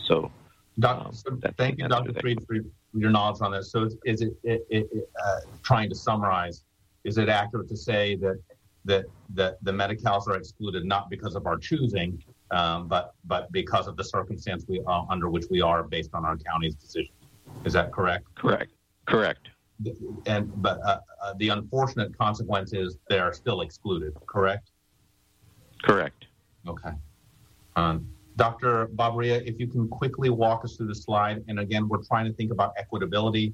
so, Doc, um, so thank you, Dr. Freed, for your knowledge on this. So, is, is it, it, it trying to summarize? Is it accurate to say that that that the Medi-Cals are excluded not because of our choosing, um, but but because of the circumstance we uh, under which we are based on our county's decision. Is that correct? Correct. Correct. And but uh, uh, the unfortunate consequence is they are still excluded. Correct. Correct. Okay. Um, Dr. Babaria, if you can quickly walk us through the slide, and again, we're trying to think about equitability,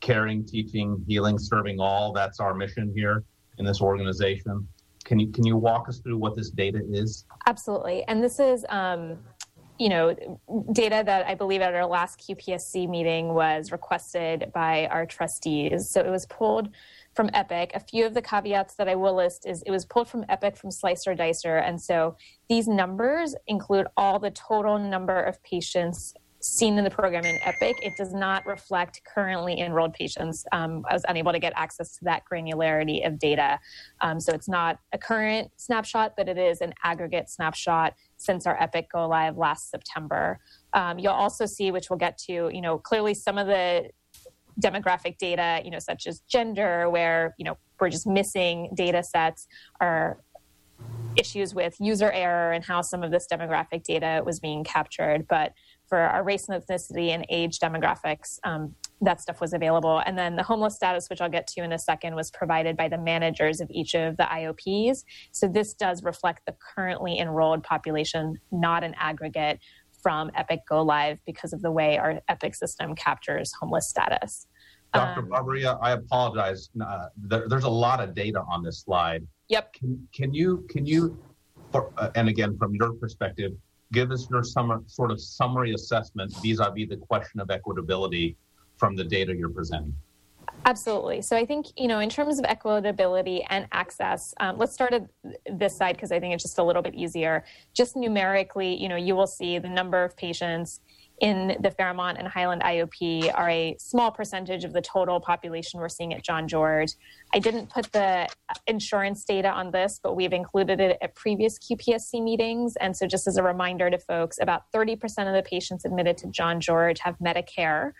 caring, teaching, healing, serving all. That's our mission here in this organization. Can you can you walk us through what this data is? Absolutely, and this is. Um, you know, data that I believe at our last QPSC meeting was requested by our trustees. So it was pulled from Epic. A few of the caveats that I will list is it was pulled from Epic from Slicer Dicer. And so these numbers include all the total number of patients seen in the program in Epic. It does not reflect currently enrolled patients. Um, I was unable to get access to that granularity of data. Um, so it's not a current snapshot, but it is an aggregate snapshot since our Epic go live last September. Um, you'll also see, which we'll get to, you know, clearly some of the demographic data, you know, such as gender, where, you know, we're just missing data sets are issues with user error and how some of this demographic data was being captured. But for our race and ethnicity and age demographics, um, that stuff was available. And then the homeless status, which I'll get to in a second, was provided by the managers of each of the IOPs. So this does reflect the currently enrolled population, not an aggregate from Epic Go Live because of the way our Epic system captures homeless status. Dr. Um, Babaria, I apologize. Uh, there, there's a lot of data on this slide. Yep. Can, can you can you, for, uh, and again from your perspective, give us your summer, sort of summary assessment vis-a-vis the question of equitability from the data you're presenting? Absolutely. So I think, you know, in terms of equitability and access, um, let's start at this side because I think it's just a little bit easier. Just numerically, you know, you will see the number of patients in the Fairmont and Highland IOP are a small percentage of the total population we're seeing at John George. I didn't put the insurance data on this, but we've included it at previous QPSC meetings. And so, just as a reminder to folks, about 30% of the patients admitted to John George have Medicare.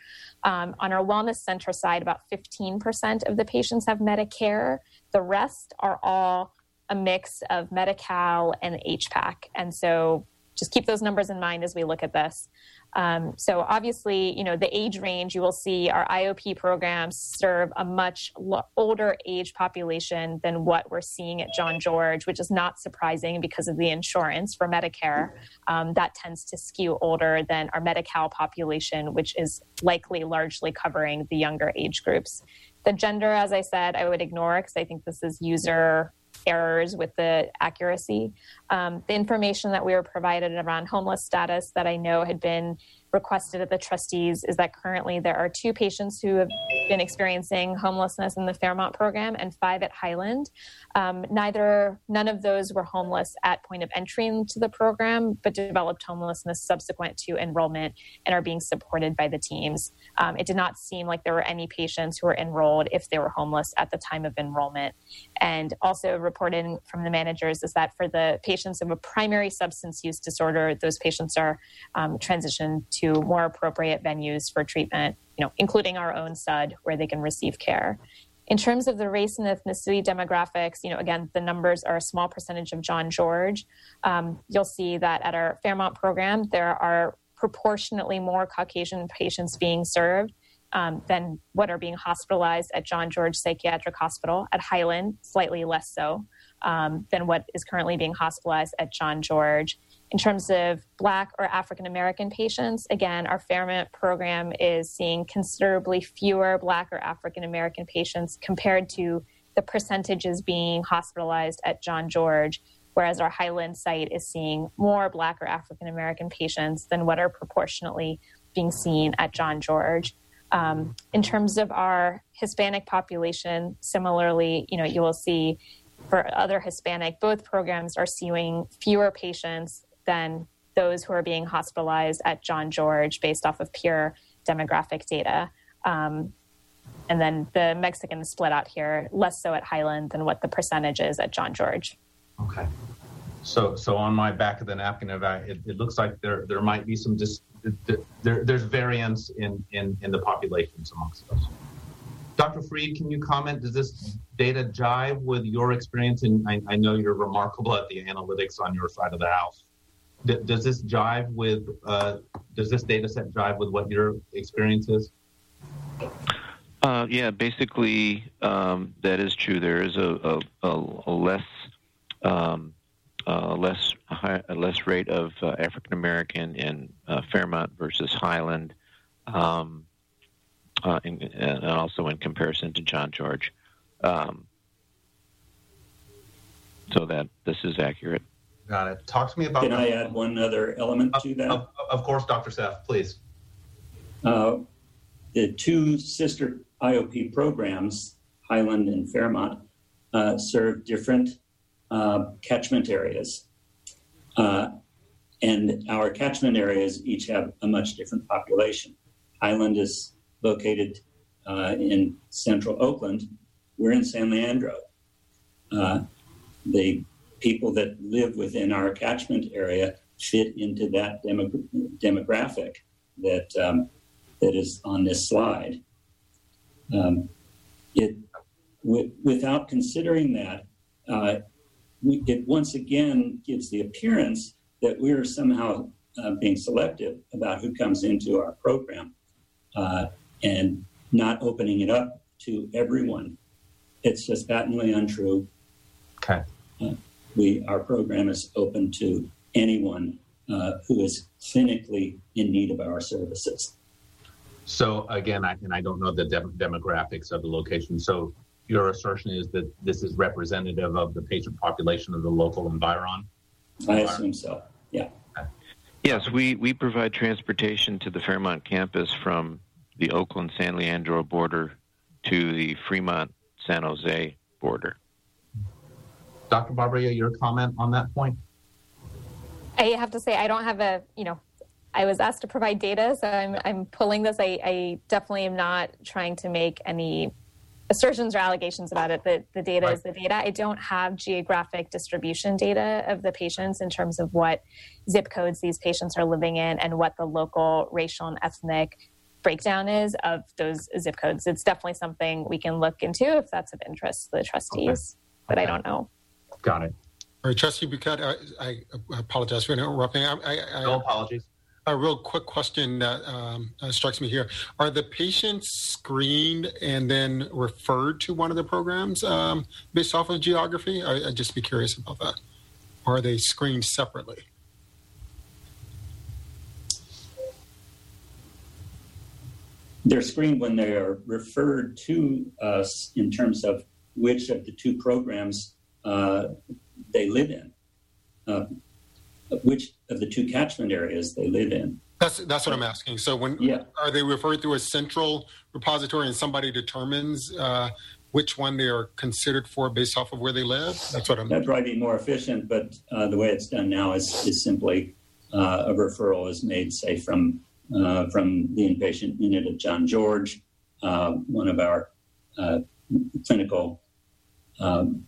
Um, on our wellness center side, about 15% of the patients have Medicare. The rest are all a mix of Medi Cal and HPAC. And so, just keep those numbers in mind as we look at this. Um, so obviously, you know, the age range you will see our IOP programs serve a much lo- older age population than what we're seeing at John George, which is not surprising because of the insurance for Medicare. Um, that tends to skew older than our Medi-Cal population, which is likely largely covering the younger age groups. The gender, as I said, I would ignore because I think this is user errors with the accuracy. Um, the information that we were provided around homeless status that I know had been requested at the trustees is that currently there are two patients who have been experiencing homelessness in the Fairmont program and five at Highland. Um, neither, none of those were homeless at point of entry into the program, but developed homelessness subsequent to enrollment and are being supported by the teams. Um, it did not seem like there were any patients who were enrolled if they were homeless at the time of enrollment. And also reported from the managers is that for the patients of a primary substance use disorder, those patients are um, transitioned to more appropriate venues for treatment, you know, including our own SUD where they can receive care. In terms of the race and ethnicity demographics, you know, again, the numbers are a small percentage of John George. Um, you'll see that at our Fairmont program, there are proportionately more Caucasian patients being served um, than what are being hospitalized at John George Psychiatric Hospital. At Highland, slightly less so um, than what is currently being hospitalized at John George. In terms of Black or African American patients, again, our Fairmont program is seeing considerably fewer Black or African American patients compared to the percentages being hospitalized at John George, whereas our Highland site is seeing more Black or African American patients than what are proportionately being seen at John George. Um, in terms of our Hispanic population, similarly, you know, you will see for other Hispanic, both programs are seeing fewer patients than those who are being hospitalized at John George based off of pure demographic data. Um, and then the Mexican split out here, less so at Highland than what the percentage is at John George. Okay. So, so on my back of the napkin, it, it looks like there there might be some dis, there, there's variance in, in in the populations amongst us. Dr. Freed, can you comment? Does this data jive with your experience? And I, I know you're remarkable at the analytics on your side of the house does this jive with uh, does this data set jive with what your experience is? Uh, yeah, basically um, that is true. There is a, a, a less um, a less high, less rate of uh, African American in uh, Fairmont versus Highland, um, uh, in, and also in comparison to John George. Um, so that this is accurate. Got it. Talk to me about. Can I add one other element to that? Of, of course, Dr. Seff, please. Uh, the two sister IOP programs, Highland and Fairmont, uh, serve different uh, catchment areas. Uh, and our catchment areas each have a much different population. Highland is located uh, in central Oakland. We're in San Leandro. Uh, the people that live within our catchment area fit into that demo- demographic that um, that is on this slide. Um, it w- without considering that, uh, we, it once again gives the appearance that we're somehow uh, being selective about who comes into our program uh, and not opening it up to everyone. It's just patently untrue. Okay. We our program is open to anyone uh, who is clinically in need of our services. So again, I, and I don't know the dem- demographics of the location. So your assertion is that this is representative of the patient population of the local environ? I assume so. Yeah. Yes, we, we provide transportation to the Fairmont campus from the Oakland San Leandro border to the Fremont San Jose border. Dr. Babaria, your comment on that point? I have to say, I don't have a, you know, I was asked to provide data, so I'm, I'm pulling this. I, I definitely am not trying to make any assertions or allegations about it. The, the data right. is the data. I don't have geographic distribution data of the patients in terms of what zip codes these patients are living in and what the local racial and ethnic breakdown is of those zip codes. It's definitely something we can look into if that's of interest to the trustees, okay. but okay. I don't know. Got it. All right, Trustee Bhuket, I, I apologize for interrupting. I, I, no apologies. A real quick question that um, uh, strikes me here: Are the patients screened and then referred to one of the programs um, based off of geography? I, would just be curious about that. Or are they screened separately? They're screened when they are referred to us in terms of which of the two programs they live in. Uh, which of the two catchment areas they live in. That's that's what I'm asking. So when yeah. are they referred to a central repository and somebody determines uh, which one they are considered for based off of where they live? That's what I'm. That'd probably be more efficient, but uh, the way it's done now is is simply uh, a referral is made, say from uh, from the inpatient unit of John George, uh, one of our uh, clinical um,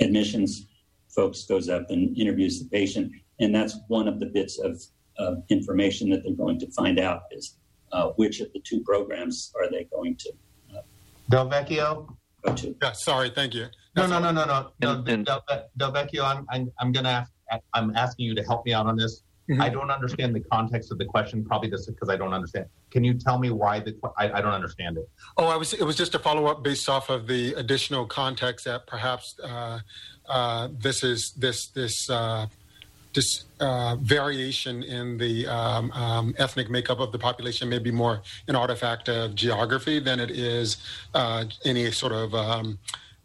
admissions folks goes up and interviews the patient and that's one of the bits of, of information that they're going to find out is uh, which of the two programs are they going to uh, Del Vecchio? Go to. Yeah, sorry, thank you. no, no, no, no, no, no. Del, Del Vecchio, I'm, I'm, I'm going to ask, I'm asking you to help me out on this. Mm-hmm. I don't understand the context of the question, probably just because I don't understand. Can you tell me why the I, I, don't understand it? Oh, I was. It was just a follow up based off of the additional context that perhaps uh, uh, this is this this uh, this uh, variation in the um, um, ethnic makeup of the population may be more an artifact of geography than it is uh, any sort of um,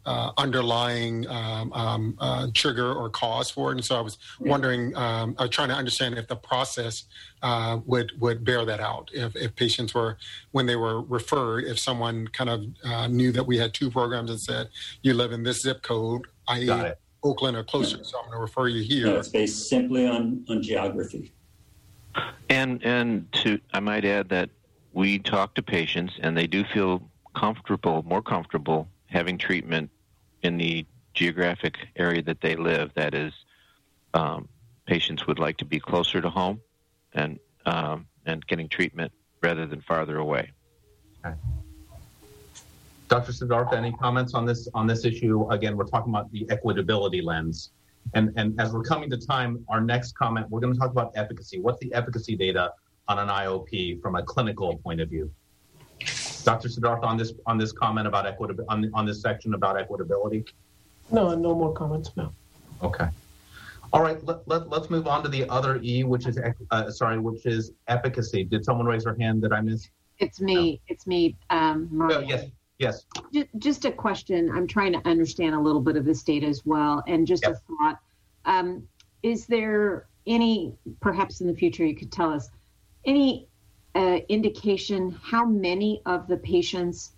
uh, underlying um, um, uh, trigger or cause for it. And so I was wondering, um, I was trying to understand if the process uh, would would bear that out. If, if patients were, when they were referred, if someone kind of uh, knew that we had two programs and said, you live in this zip code, i.e., Oakland or closer, so I'm going to refer you here. No, it's based simply on, on geography. And and to I might add that we talk to patients and they do feel comfortable, more comfortable having treatment in the geographic area that they live. That is, um, patients would like to be closer to home and um, and getting treatment rather than farther away. Okay. Dr. Siddhartha, any comments on this on this issue? Again, we're talking about the equitability lens. And, and as we're coming to time, our next comment, we're going to talk about efficacy. What's the efficacy data on an IOP from a clinical point of view? Dr. Siddhartha, on this on this comment about equitability, on, on this section about equitability? No, no more comments now. Okay. All right, let, let, let's move on to the other E, which is, uh, sorry, which is efficacy. Did someone raise their hand that I missed? It's me. No. It's me. Um, oh, yes, Yes. Just a question. I'm trying to understand a little bit of this data as well. And just yep. a thought um, is there any, perhaps in the future, you could tell us, any uh, indication how many of the patients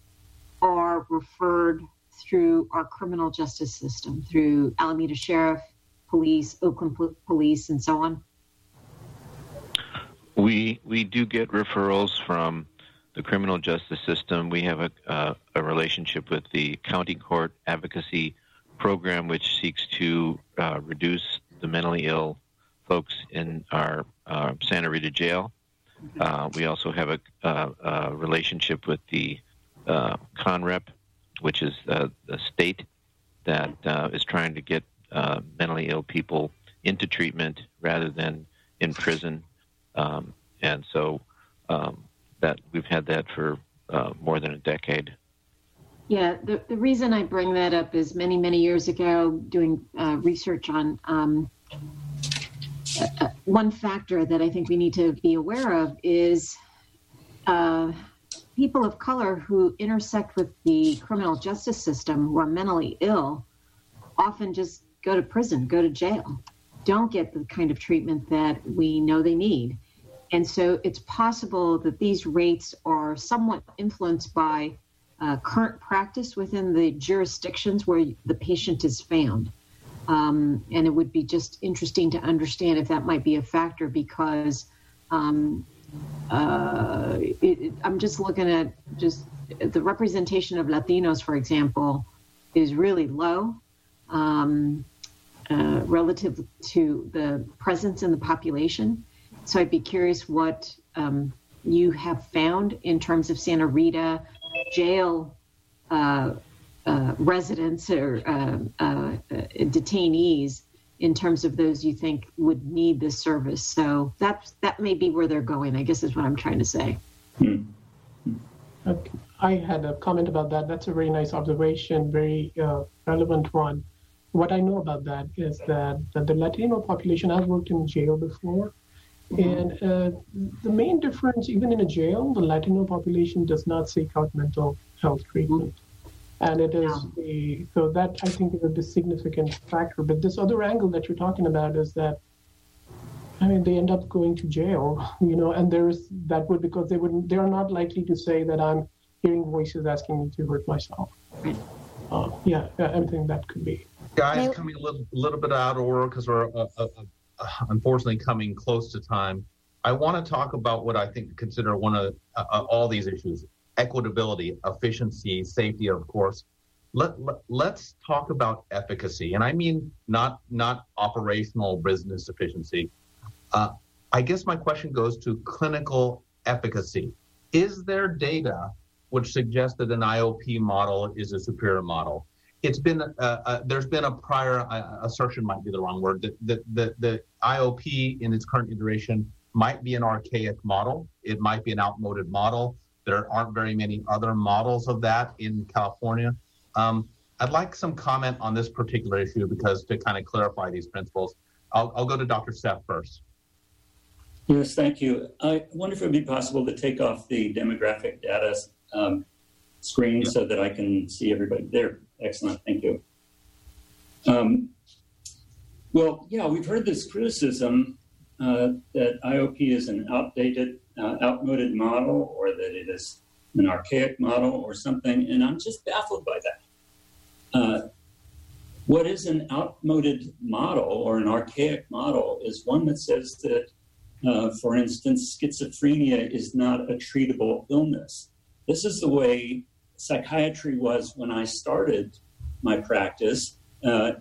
are referred through our criminal justice system, through Alameda Sheriff, Police, Oakland Police, and so on? We we do get referrals from the criminal justice system. We have a, uh, a relationship with the County Court Advocacy Program, which seeks to uh, reduce the mentally ill folks in our uh, Santa Rita jail. Uh, we also have a, uh, a relationship with the uh, CONREP, which is the state that is trying to get uh, mentally ill people into treatment rather than in prison. Um, and so um, that we've had that for uh, more than a decade. Yeah, the, the reason I bring that up is many, many years ago, doing uh, research on um, uh, one factor that I think we need to be aware of is uh, people of color who intersect with the criminal justice system who are mentally ill often just go to prison, go to jail, don't get the kind of treatment that we know they need. And so it's possible that these rates are somewhat influenced by uh, current practice within the jurisdictions where the patient is found. Um, and it would be just interesting to understand if that might be a factor because um, uh, it, I'm just looking at just the representation of Latinos, for example, is really low um, uh, relative to the presence in the population. So I'd be curious what um, you have found in terms of Santa Rita jail uh, uh, residents or uh, uh, detainees in terms of those you think would need this service. So that that may be where they're going. I guess is what I'm trying to say. Hmm. Okay. I had a comment about that. That's a very nice observation, very uh, relevant one. What I know about that is that, that the Latino population, I've worked in jail before, mm-hmm. and uh, the main difference, even in a jail, the Latino population does not seek out mental health treatment. Mm-hmm and it is a, so that I think is a significant factor. But this other angle that you're talking about is that I mean they end up going to jail, [LAUGHS] you know, and there's that would because they wouldn't they are not likely to say that I'm hearing voices asking me to hurt myself. Uh, yeah, I think that could be. Guys, coming a little little bit out of order because we're uh, uh, uh, unfortunately coming close to time. I want to talk about what I think consider one of uh, uh, all these issues equitability, efficiency, safety, of course. Let, let, us talk about efficacy. And I mean not, not operational business efficiency. Uh, I guess my question goes to clinical efficacy. Is there data which suggests that an IOP model is a superior model? It's been uh, uh, there's been a prior uh, assertion might be the wrong word that the, the, the IOP in its current iteration might be an archaic model. It might be an outmoded model. There aren't very many other models of that in California. Um, I'd like some comment on this particular issue because to kind of clarify these principles. I'll, I'll go to Dr. Seff first. Yes, thank you. I wonder if it would be possible to take off the demographic data um, screen so that I can see everybody there. Excellent, thank you. Um, well, yeah, we've heard this criticism uh, that IOP is an outdated uh, outmoded model or that it is an archaic model or something, and I'm just baffled by that. Uh, what is an outmoded model or an archaic model is one that says that, uh, for instance, schizophrenia is not a treatable illness. This is the way psychiatry was when I started my practice uh,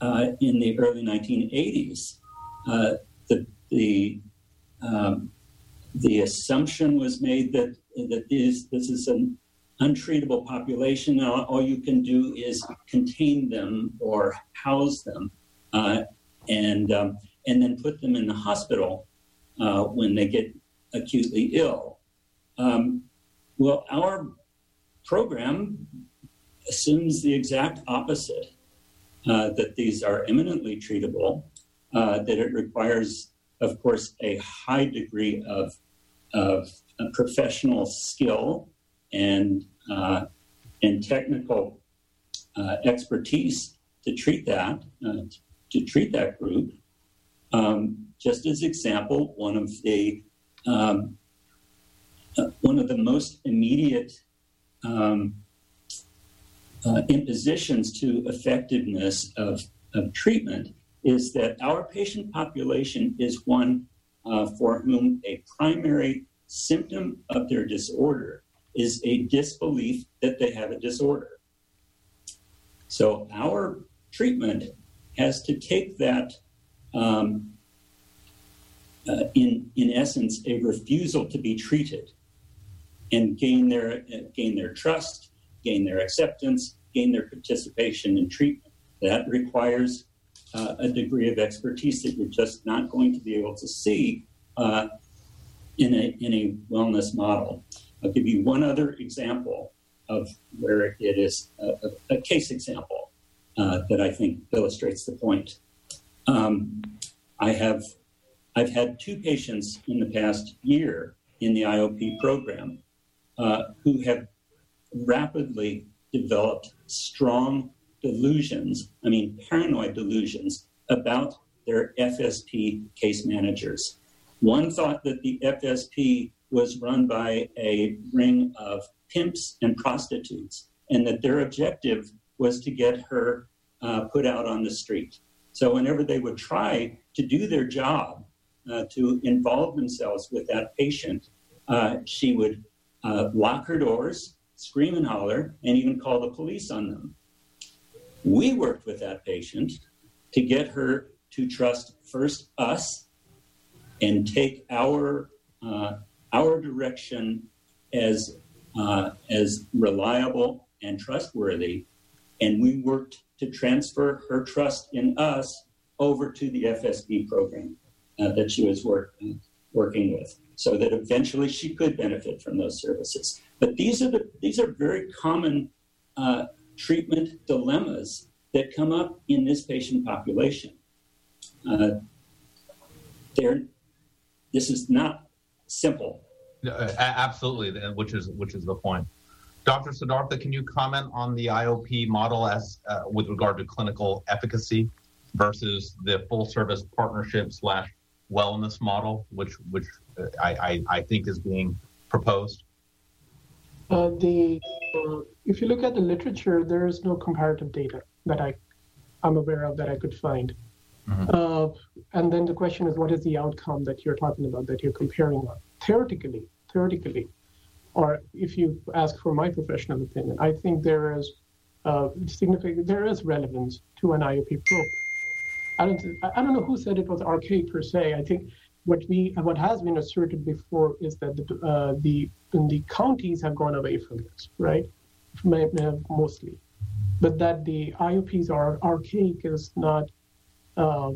uh, in the early 1980s. Uh, the the um, the assumption was made that that this this is an untreatable population. Now, all you can do is contain them or house them, uh, and um, and then put them in the hospital uh, when they get acutely ill. Um, well, our program assumes the exact opposite: uh, that these are eminently treatable, uh, that it requires, of course, a high degree of of professional skill and uh, and technical uh, expertise to treat that uh, to treat that group. Um, just as example, one of the um, uh, one of the most immediate um, uh, impositions to effectiveness of, of treatment is that our patient population is one uh, for whom a primary symptom of their disorder is a disbelief that they have a disorder. So our treatment has to take that, um, uh, in in essence, a refusal to be treated, and gain their uh, gain their trust, gain their acceptance, gain their participation in treatment. That requires uh, a degree of expertise that you're just not going to be able to see uh, in, a, in a wellness model. I'll give you one other example of where it is a, a, a case example uh, that I think illustrates the point. Um, I have I've had two patients in the past year in the IOP program uh, who have rapidly developed strong delusions, I mean, paranoid delusions about their FSP case managers. One thought that the FSP was run by a ring of pimps and prostitutes, and that their objective was to get her uh, put out on the street. So, whenever they would try to do their job uh, to involve themselves with that patient, uh, she would uh, lock her doors, scream and holler, and even call the police on them. We worked with that patient to get her to trust first us and take our uh, our direction as uh, as reliable and trustworthy, and we worked to transfer her trust in us over to the FSP program uh, that she was work, working with, so that eventually she could benefit from those services. But these are the these are very common uh, treatment dilemmas that come up in this patient population. Uh, this is not simple. Uh, absolutely, which is which is the point. Dr. Siddhartha, can you comment on the IOP model as uh, with regard to clinical efficacy versus the full service partnership slash wellness model, which which uh, I, I, I think is being proposed? Uh, the uh, if you look at the literature, there is no comparative data that I I'm aware of that I could find. Mm-hmm. Uh, and then the question is, what is the outcome that you're talking about that you're comparing on? Theoretically, theoretically, or if you ask for my professional opinion, I think there is uh, significant there is relevance to an IOP probe. I don't I don't know who said it was archaic per se. I think what we what has been asserted before is that the uh, the the counties have gone away from this, right? Mostly, but that the IOPs are archaic is not. Uh,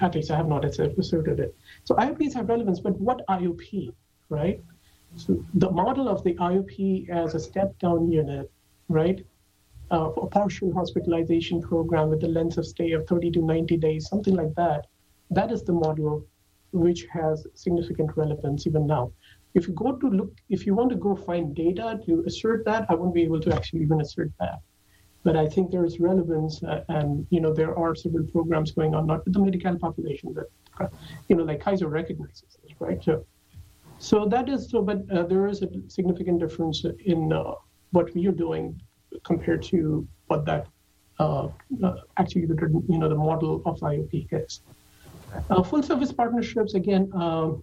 at least I have not asserted it. So IOPs have relevance, but what IOP, right? So the model of the IOP as a step-down unit, right? Uh, a partial hospitalization program with a length of stay of 30 to 90 days, something like that. That is the model which has significant relevance even now. If you go to look, if you want to go find data to assert that, I won't be able to actually even assert that. But I think there is relevance, uh, and you know there are several programs going on, not with the medical population, but you know like Kaiser recognizes this, right? So, so that is so. But uh, there is a significant difference in uh, what we are doing compared to what that uh, uh, actually the you know the model of IOP is. Uh, full service partnerships, again, um,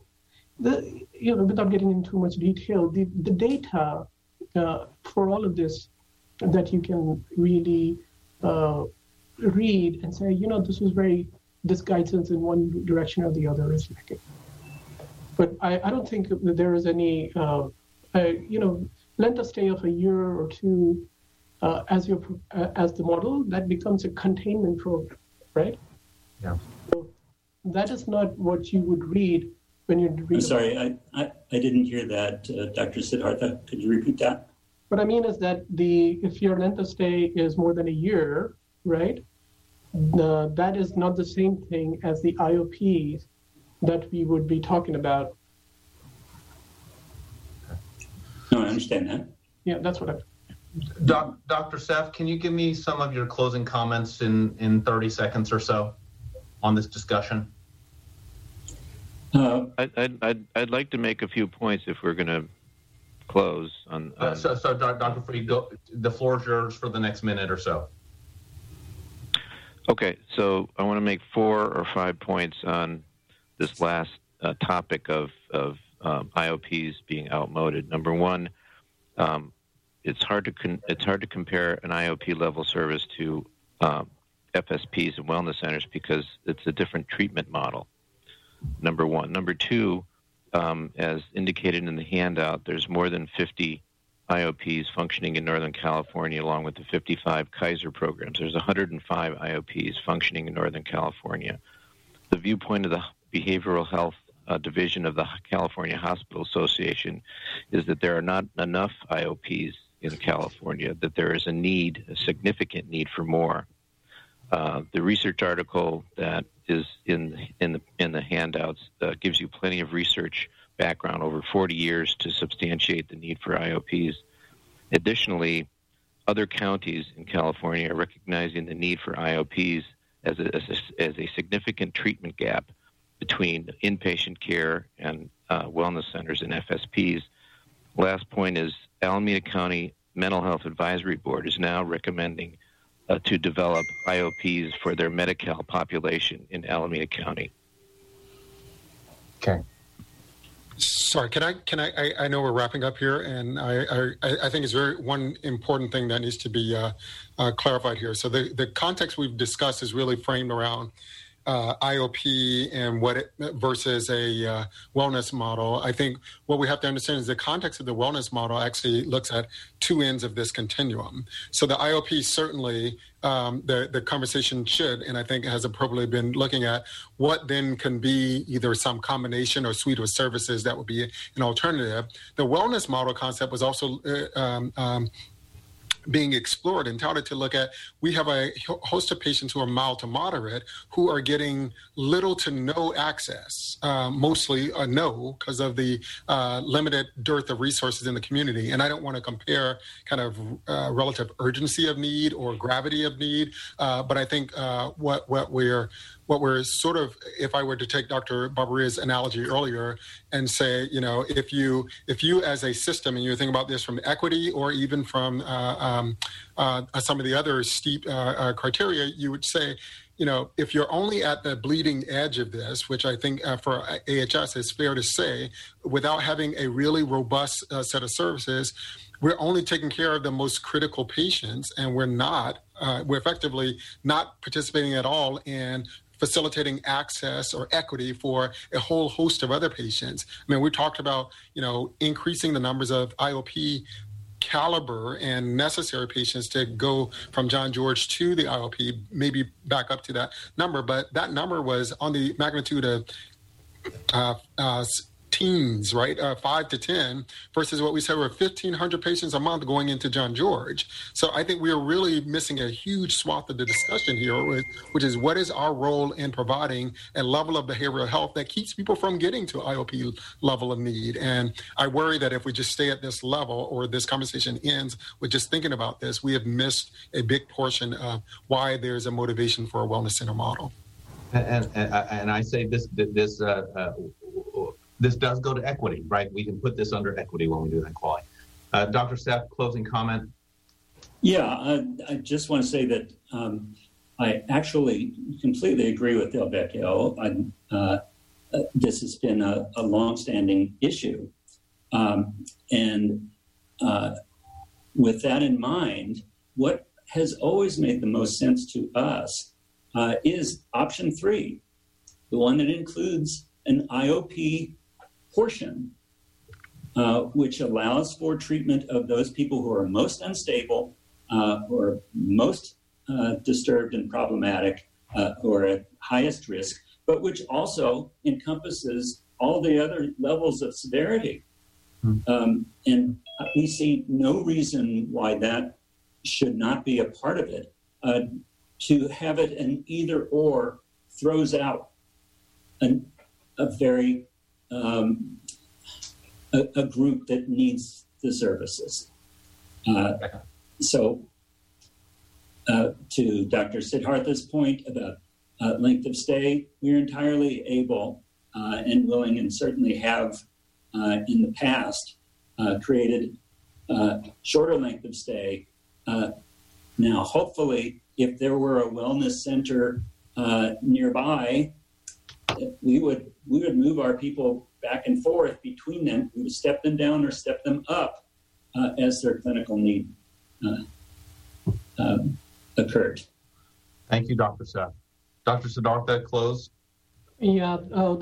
the, you know, without getting into too much detail, the, the data uh, for all of this that you can really uh, read and say, you know, this was very, this guidance in one direction or the other is lacking. But I, I don't think that there is any, uh, you know, length of stay of a year or two uh, as your uh, as the model that becomes a containment program, right? Yeah. So that is not what you would read when you read. I'm sorry, I, I, I didn't hear that, uh, Dr. Siddhartha. Could you repeat that? What I mean is that the if your length of stay is more than a year, right? The, that is not the same thing as the IOPs that we would be talking about. No, I understand that. Yeah, that's what I. Doc, Dr. Seff, can you give me some of your closing comments in, in 30 seconds or so? on this discussion? Uh, I'd, I'd, I'd like to make a few points if we're going to close on. on... Uh, so, so, Dr. Free, go, the floor is yours for the next minute or so. Okay, so I want to make four or five points on this last uh, topic of, of um, IOPs being outmoded. Number one, um, it's hard to con- it's hard to compare an IOP level service to um, FSPs and wellness centers because it's a different treatment model. Number one. Number two, um, as indicated in the handout, there's more than 50 IOPs functioning in Northern California, along with the 55 Kaiser programs. There's 105 IOPs functioning in Northern California. The viewpoint of the Behavioral Health uh, Division of the California Hospital Association is that there are not enough IOPs in California, that there is a need, a significant need for more. Uh, the research article that is in in the in the handouts uh, gives you plenty of research background over 40 years to substantiate the need for IOPs. Additionally, other counties in California are recognizing the need for IOPs as a, as a, as a significant treatment gap between inpatient care and uh, wellness centers and FSPs. Last point is Alameda County Mental Health Advisory Board is now recommending uh, to develop IOPs for their Medi-Cal population in Alameda County. Okay. Sorry, can I? Can I? I, I know we're wrapping up here, and I, I, I think it's very one important thing that needs to be uh, uh, clarified here. So the the context we've discussed is really framed around uh, IOP and what it, versus a uh, wellness model. I think what we have to understand is the context of the wellness model actually looks at two ends of this continuum. So the IOP certainly um, the the conversation should, and I think has appropriately been looking at what then can be either some combination or suite of services that would be an alternative. The wellness model concept was also uh, um, um, being explored and touted to look at we have a host of patients who are mild to moderate who are getting little to no access uh, mostly uh, no because of the uh, limited dearth of resources in the community. And i don't want to compare kind of uh, relative urgency of need or gravity of need uh, but i think uh, what what we're what we're sort of if i were to take dr Babaria's analogy earlier and say you know if you if you as a system and you think about this from equity or even from uh, um, uh, some of the other STEEP uh, uh criteria you would say you know if you're only at the bleeding edge of this which i think uh, for ahs is fair to say without having a really robust uh, set of services we're only taking care of the most critical patients and we're not uh, we're effectively not participating at all in facilitating access or equity for a whole host of other patients. I mean, we talked about, you know, increasing the numbers of IOP caliber and necessary patients to go from John George to the IOP, maybe back up to that number, but that number was on the magnitude of uh, uh, teens, right? Uh, five to 10 versus what we said were 1,500 patients a month going into John George. So I think we are really missing a huge swath of the discussion here, which is what is our role in providing a level of behavioral health that keeps people from getting to IOP level of need. And I worry that if we just stay at this level or this conversation ends with just thinking about this, we have missed a big portion of why there's a motivation for a wellness center model. And, and, and I say this this uh, uh, this does go to equity, right? We can put this under equity when we do that quality. Uh, Dr. Seff, closing comment. Yeah, I, I just want to say that um, I actually completely agree with Delvecchio. Uh, uh, this has been a, a longstanding issue. Um, and uh, with that in mind, what has always made the most sense to us uh, is option three, the one that includes an IOP portion, uh, which allows for treatment of those people who are most unstable, uh, who are most uh, disturbed and problematic, uh, who are at highest risk, but which also encompasses all the other levels of severity. Hmm. Um, and we see no reason why that should not be a part of it. Uh, to have it an either or throws out an, a very um, a, a, group that needs the services. Uh, so, uh, to Dr. Siddhartha's point about uh, length of stay, we're entirely able uh, and willing, and certainly have uh, in the past uh, created shorter length of stay. now, hopefully, if there were a wellness center nearby, we would we would move our people back and forth between them. We would step them down or step them up uh, as their clinical need uh, um, occurred. Thank you, Dr. Seff. Dr. Siddhartha, close. Yeah, uh,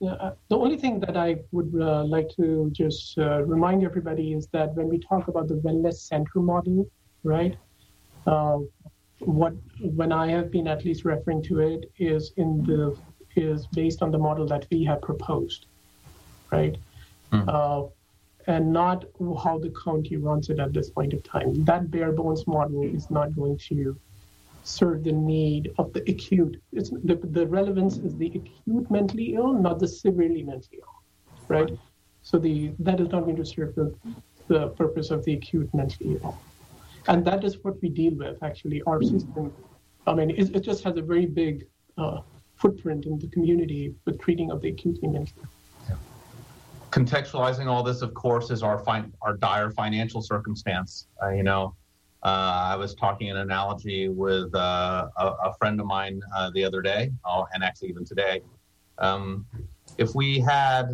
the, the only thing that I would uh, like to just uh, remind everybody is that when we talk about the wellness center model, right? Uh, what when I have been at least referring to it is in the is based on the model that we have proposed, right? Mm. and not how the county runs it at this point of time. That bare bones model is not going to serve the need of the acute. It's the, the relevance is the acute mentally ill, not the severely mentally ill, right? So the that is not going to serve the, the purpose of the acute mentally ill, and that is what we deal with. Actually, our system, I mean, it, it just has a very big uh, footprint in the community with treating of the acutely mentally. ill. Contextualizing all this, of course, is our fin- our dire financial circumstance. Uh, you know, uh, I was talking an analogy with uh, a, a, friend of mine uh, the other day, oh, and actually even today. Um, if we had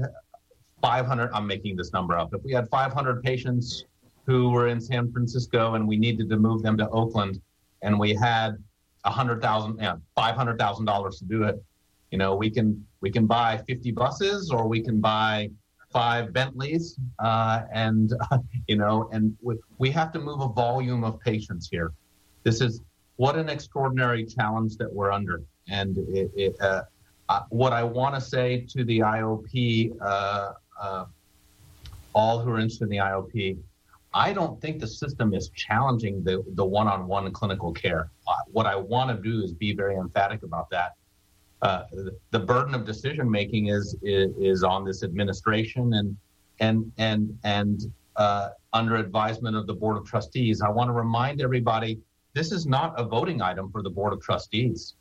500, I'm making this number up, if we had 500 patients who were in San Francisco and we needed to move them to Oakland, and we had a hundred thousand, yeah, five hundred thousand dollars to do it, you know, we can we can buy 50 buses or we can buy five Bentleys, uh, and uh, [LAUGHS] you know, and we, we have to move a volume of patients here. This is what an extraordinary challenge that we're under, and it, it, uh, uh what I want to say to the IOP, uh, uh, all who are interested in the IOP, I don't think the system is challenging the the one-on-one clinical care. what I want to do is be very emphatic about that uh, the burden of decision making is, is, is on this administration and and and and uh, under advisement of the board of trustees. I want to remind everybody this is not a voting item for the board of trustees.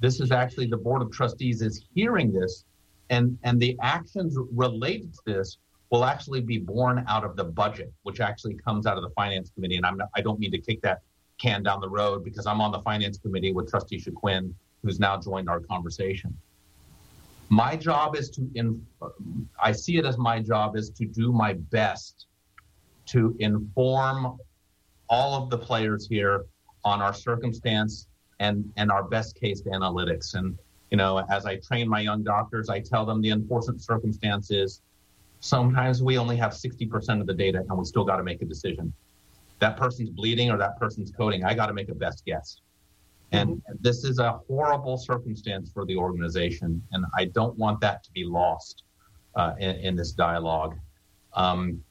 This is actually the board of trustees is hearing this, and and the actions related to this will actually be born out of the budget, which actually comes out of the finance committee. And I'm not, I don't mean to kick that can down the road because I'm on the finance committee with Trustee Shaquin who's now joined our conversation. My job is to, in, I see it as my job is to do my best to inform all of the players here on our circumstance and, and our best case analytics. And, you know, as I train my young doctors, I tell them the unfortunate circumstance is sometimes we only have 60% of the data and we still got to make a decision. That person's bleeding or that person's coding. I got to make a best guess. And this is a horrible circumstance for the organization, and I don't want that to be lost uh, in, in, this dialogue. Um,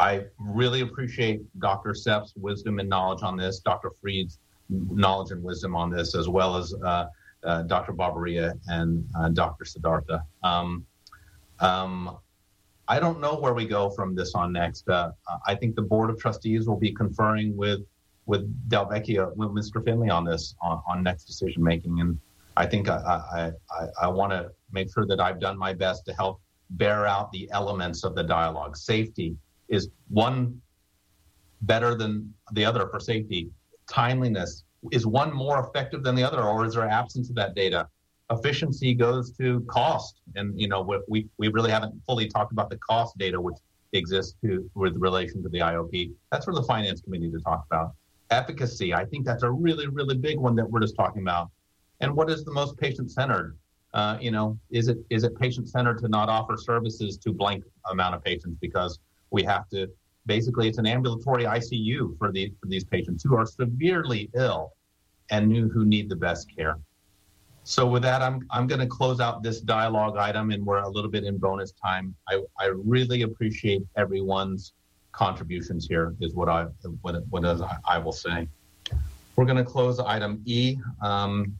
I really appreciate Dr. Seff's wisdom and knowledge on this, Dr. Freed's knowledge and wisdom on this, as well as uh, uh, Dr. Babaria and uh, Dr. Siddhartha. Um, um, I don't know where we go from this on next. Uh, I think the Board of Trustees will be conferring with with Delvecchio, with Mr. Finley on this, on, on next decision making. And I think I, I, I, I want to make sure that I've done my best to help bear out the elements of the dialogue. Safety is one better than the other for safety. Timeliness is one more effective than the other, or is there absence of that data? Efficiency goes to cost, and you know we we really haven't fully talked about the cost data which exists to with relation to the IOP. That's for the finance committee to talk about efficacy. I think that's a really, really big one that we're just talking about. And what is the most patient centered? Uh, you know, is it is it patient centered to not offer services to blank amount of patients because we have to basically it's an ambulatory ICU for the for these patients who are severely ill and who need the best care. So with that, I'm I'm going to close out this dialogue item, and we're a little bit in bonus time. I I really appreciate everyone's contributions here is what I what, what I will say. We're going to close item E. Um,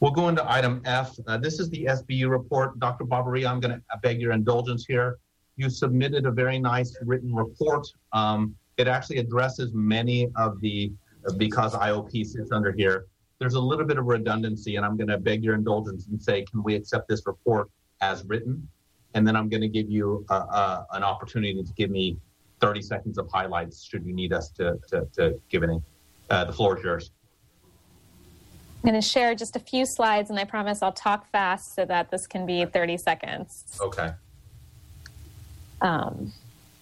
we'll go into item F. Uh, this is the SBU report. Dr. Babaria, I'm going to beg your indulgence here. You submitted a very nice written report. Um, it actually addresses many of the, because IOP sits under here, there's a little bit of redundancy, and I'm going to beg your indulgence and say, can we accept this report as written? And then I'm going to give you an opportunity to give me 30 seconds of highlights should you need us to, to, to give any. Uh, the floor is yours. I'm going to share just a few slides, and I promise I'll talk fast so that this can be 30 seconds. Okay. Um,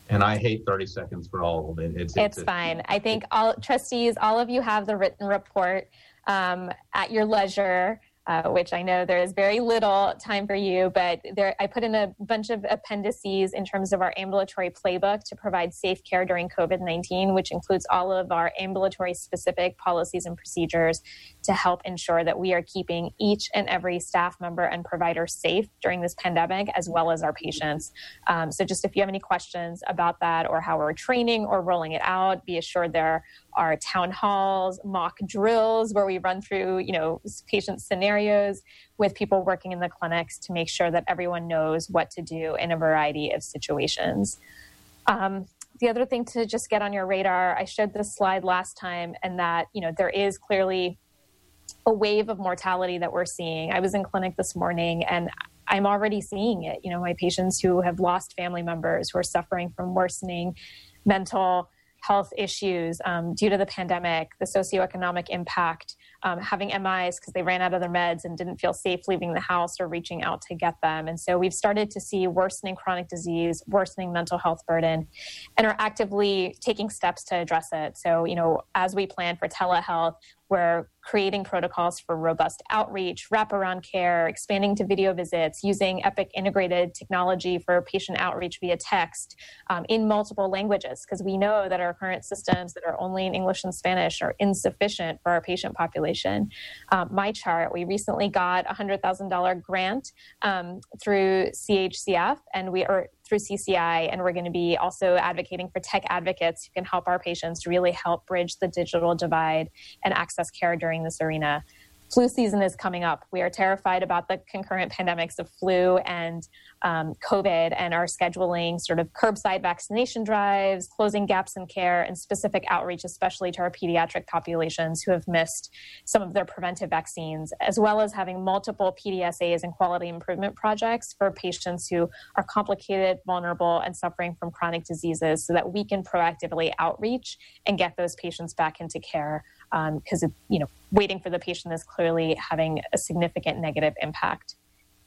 and I hate 30 seconds for all of it. It's, it's, it's fine. I think all trustees, all of you have the written report um, at your leisure. uh, which I know there is very little time for you, but there I put in a bunch of appendices in terms of our ambulatory playbook to provide safe care during COVID 19, which includes all of our ambulatory specific policies and procedures to help ensure that we are keeping each and every staff member and provider safe during this pandemic, as well as our patients. Um, so, just if you have any questions about that or how we're training or rolling it out, be assured there are town halls, mock drills where we run through, you know, patient scenarios with people working in the clinics to make sure that everyone knows what to do in a variety of situations. Um, the other thing to just get on your radar, I showed this slide last time, and that you know there is clearly a wave of mortality that we're seeing. I was in clinic this morning, and I'm already seeing it. You know, my patients who have lost family members who are suffering from worsening mental health issues um, due to the pandemic, the socioeconomic impact, um, having MIs because they ran out of their meds and didn't feel safe leaving the house or reaching out to get them. And so we've started to see worsening chronic disease, worsening mental health burden, and are actively taking steps to address it. So, you know, as we plan for telehealth, we're creating protocols for robust outreach, wraparound care, expanding to video visits, using Epic integrated technology for patient outreach via text um, in multiple languages, because we know that our current systems that are only in English and Spanish are insufficient for our patient population. Um, MyChart, we recently got a $100,000 grant um, through CHCF, and we are through CCI, and we're going to be also advocating for tech advocates who can help our patients really help bridge the digital divide and access care during this arena flu season is coming up. We are terrified about the concurrent pandemics of flu and um, COVID and are scheduling sort of curbside vaccination drives, closing gaps in care, and specific outreach, especially to our pediatric populations who have missed some of their preventive vaccines, as well as having multiple PDSAs and quality improvement projects for patients who are complicated, vulnerable, and suffering from chronic diseases so that we can proactively outreach and get those patients back into care because um, you know waiting for the patient is clearly having a significant negative impact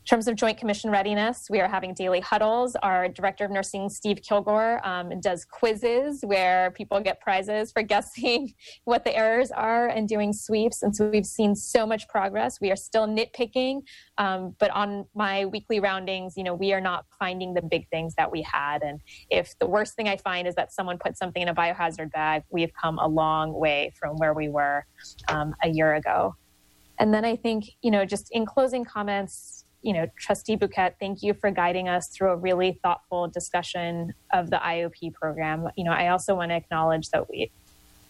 in terms of Joint Commission readiness, we are having daily huddles. Our Director of Nursing, Steve Kilgore, um, does quizzes where people get prizes for [LAUGHS] guessing what the errors are and doing sweeps. And so we've seen so much progress. We are still nitpicking, um, but on my weekly roundings, you know, we are not finding the big things that we had. And if the worst thing I find is that someone put something in a biohazard bag, we have come a long way from where we were um, a year ago. And then I think, you know, just in closing comments, you know, Trustee Bhuket, thank you for guiding us through a really thoughtful discussion of the IOP program. You know, I also want to acknowledge that we,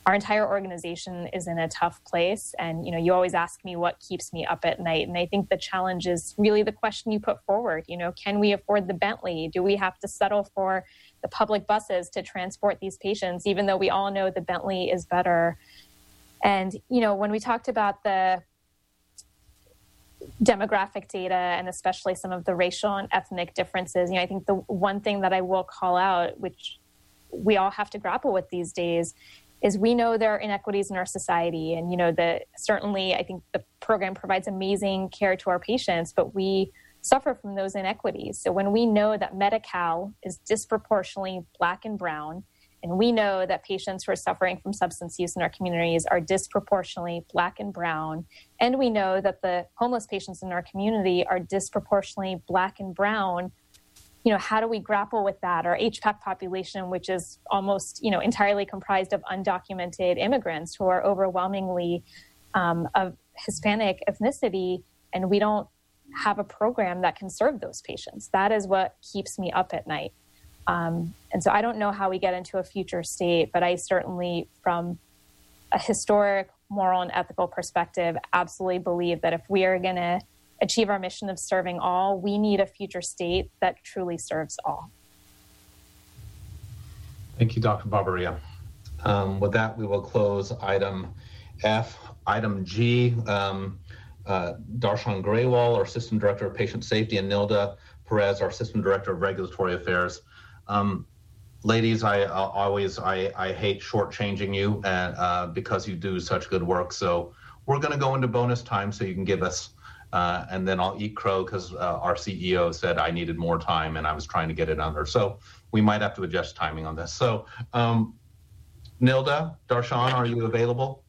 our entire organization is in a tough place. And, you know, you always ask me what keeps me up at night. And I think the challenge is really the question you put forward. You know, can we afford the Bentley? Do we have to settle for the public buses to transport these patients, even though we all know the Bentley is better? And, you know, when we talked about the demographic data and especially some of the racial and ethnic differences. You know, I think the one thing that I will call out, which we all have to grapple with these days, is we know there are inequities in our society, and you know that certainly I think the program provides amazing care to our patients, but we suffer from those inequities. So when we know that Medi-Cal is disproportionately black and brown and we know that patients who are suffering from substance use in our communities are disproportionately black and brown. And we know that the homeless patients in our community are disproportionately black and brown. You know, how do we grapple with that? Our HPAC population, which is almost, you know, entirely comprised of undocumented immigrants who are overwhelmingly um, of Hispanic ethnicity, and we don't have a program that can serve those patients. That is what keeps me up at night. Um, and so I don't know how we get into a future state, but I certainly, from a historic, moral, and ethical perspective, absolutely believe that if we are going to achieve our mission of serving all, we need a future state that truly serves all. Thank you, Dr. Babaria. Um, with that, we will close item F. Item G, um, uh, Darshan Graywall, our System Director of Patient Safety, and Nilda Perez, our System Director of Regulatory Affairs. Um, ladies, I, always I, I hate shortchanging you and, uh, because you do such good work. So we're going to go into bonus time so you can give us, uh, and then I'll eat crow because uh, our CEO said I needed more time and I was trying to get it under. So we might have to adjust timing on this. So um, Nilda, Darshan, are you available?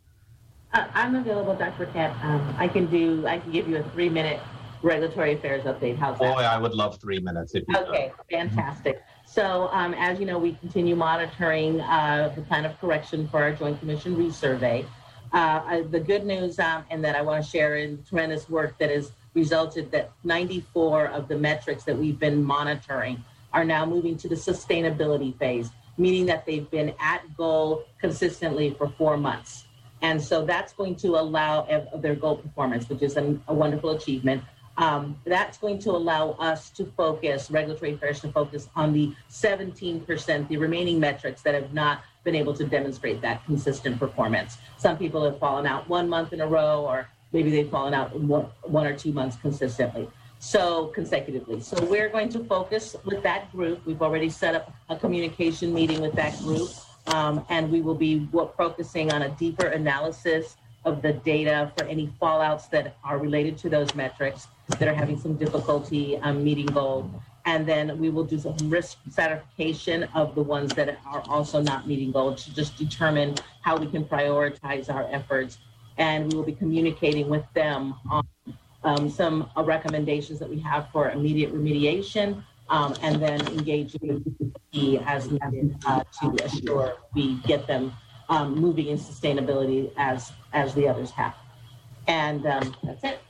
Uh, I'm available, Dr. Kent. Um, I can do, I can give you a three minute regulatory affairs update. How's that? Boy, I would love three minutes if you could. Okay, fantastic. So, um, as you know, we continue monitoring uh, the plan of correction for our Joint Commission resurvey. Uh, I- the good news, um, and that I want to share in tremendous work that has resulted that 94 of the metrics that we've been monitoring are now moving to the sustainability phase, meaning that they've been at goal consistently for four months. And so that's going to allow their goal performance, which is a wonderful achievement. Um, that's going to allow us to focus, regulatory affairs to focus on the 17%, the remaining metrics that have not been able to demonstrate that consistent performance. Some people have fallen out one month in a row, or maybe they've fallen out one, or two months consistently. So consecutively. So we're going to focus with that group. We've already set up a communication meeting with that group, um, and we will be focusing on a deeper analysis of the data for any fallouts that are related to those metrics that are having some difficulty um, meeting goal. And then we will do some risk stratification of the ones that are also not meeting goal to just determine how we can prioritize our efforts. And we will be communicating with them on um, some uh, recommendations that we have for immediate remediation um, and then engaging the as needed uh, to assure we get them um, moving in sustainability as as the others have. And um, that's it.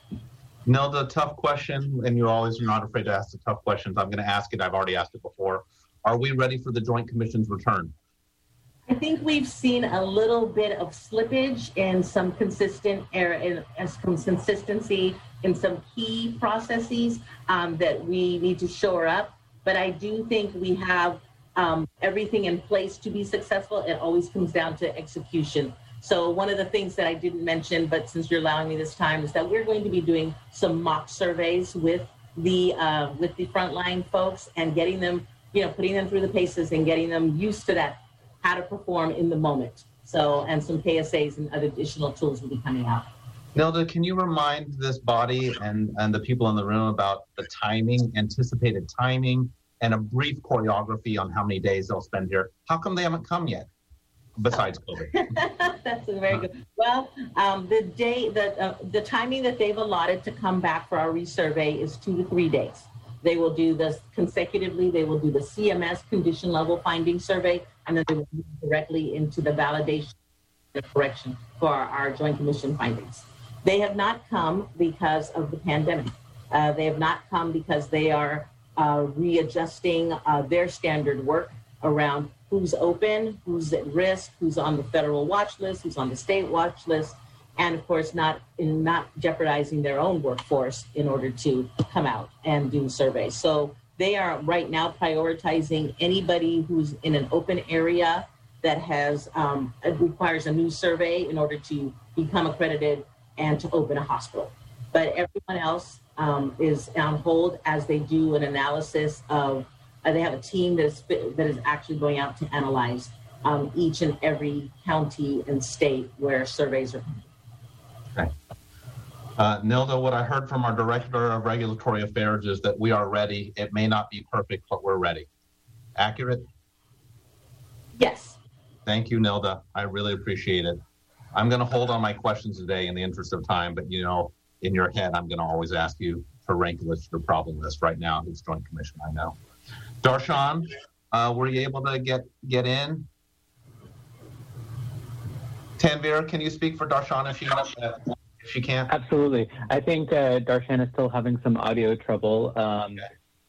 Nelda, tough question, and you're always you're not afraid to ask the tough questions. I'm going to ask it. I've already asked it before. Are we ready for the Joint Commission's return? I think we've seen a little bit of slippage in some consistent error, in, in some consistency in some key processes um, that we need to shore up. But I do think we have um, everything in place to be successful. It always comes down to execution. So one of the things that I didn't mention, but since you're allowing me this time, is that we're going to be doing some mock surveys with the uh, with the frontline folks and getting them, you know, putting them through the paces and getting them used to that, how to perform in the moment. So and some KSAs and other additional tools will be coming out. Nelda, can you remind this body and, and the people in the room about the timing, anticipated timing, and a brief choreography on how many days they'll spend here? How come they haven't come yet? Besides COVID. [LAUGHS] That's a very good. Well, um, the day, the uh, the timing that they've allotted to come back for our resurvey is two to three days. They will do this consecutively. They will do the CMS condition level finding survey, and then they will move directly into the validation and correction for our Joint Commission findings. They have not come because of the pandemic. Uh, they have not come because they are uh, readjusting uh, their standard work around who's open, who's at risk, who's on the federal watch list, who's on the state watch list, and of course, not in not jeopardizing their own workforce in order to come out and do surveys. So they are right now prioritizing anybody who's in an open area that has um, requires a new survey in order to become accredited and to open a hospital. But everyone else um, is on hold as they do an analysis of. Uh, they have a team that is that is actually going out to analyze um, each and every county and state where surveys are. Okay. Uh, Nilda, what I heard from our director of regulatory affairs is that we are ready. It may not be perfect, but we're ready. Accurate? Yes. Thank you, Nilda. I really appreciate it. I'm going to hold on my questions today in the interest of time, but you know, in your head, I'm going to always ask you to rank list your problem list right now. Who's Joint Commission? I know. Darshan, uh, were you able to get get in? Tanvir, can you speak for Darshan if she, if she can't? Absolutely. I think uh, Darshan is still having some audio trouble. Um, okay.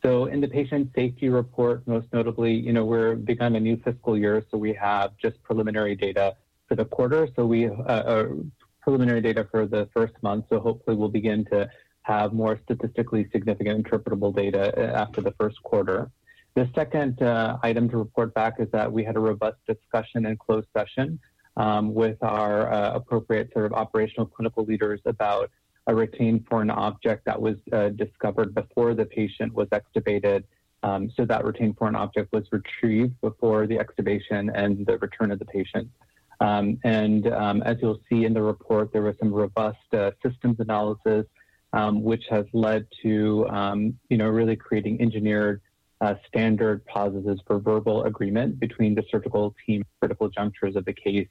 So in the patient safety report, most notably, you know, we're begun a new fiscal year, so we have just preliminary data for the quarter. So we uh, uh, preliminary data for the first month. So hopefully we'll begin to have more statistically significant interpretable data uh, after the first quarter. The second uh, item to report back is that we had a robust discussion in closed session um, with our uh, appropriate sort of operational clinical leaders about a retained foreign object that was uh, discovered before the patient was extubated. Um, so that retained foreign object was retrieved before the extubation and the return of the patient. Um, and um, as you'll see in the report, there was some robust uh, systems analysis, um, which has led to, um, you know, really creating engineered uh, standard pauses for verbal agreement between the surgical team critical junctures of the case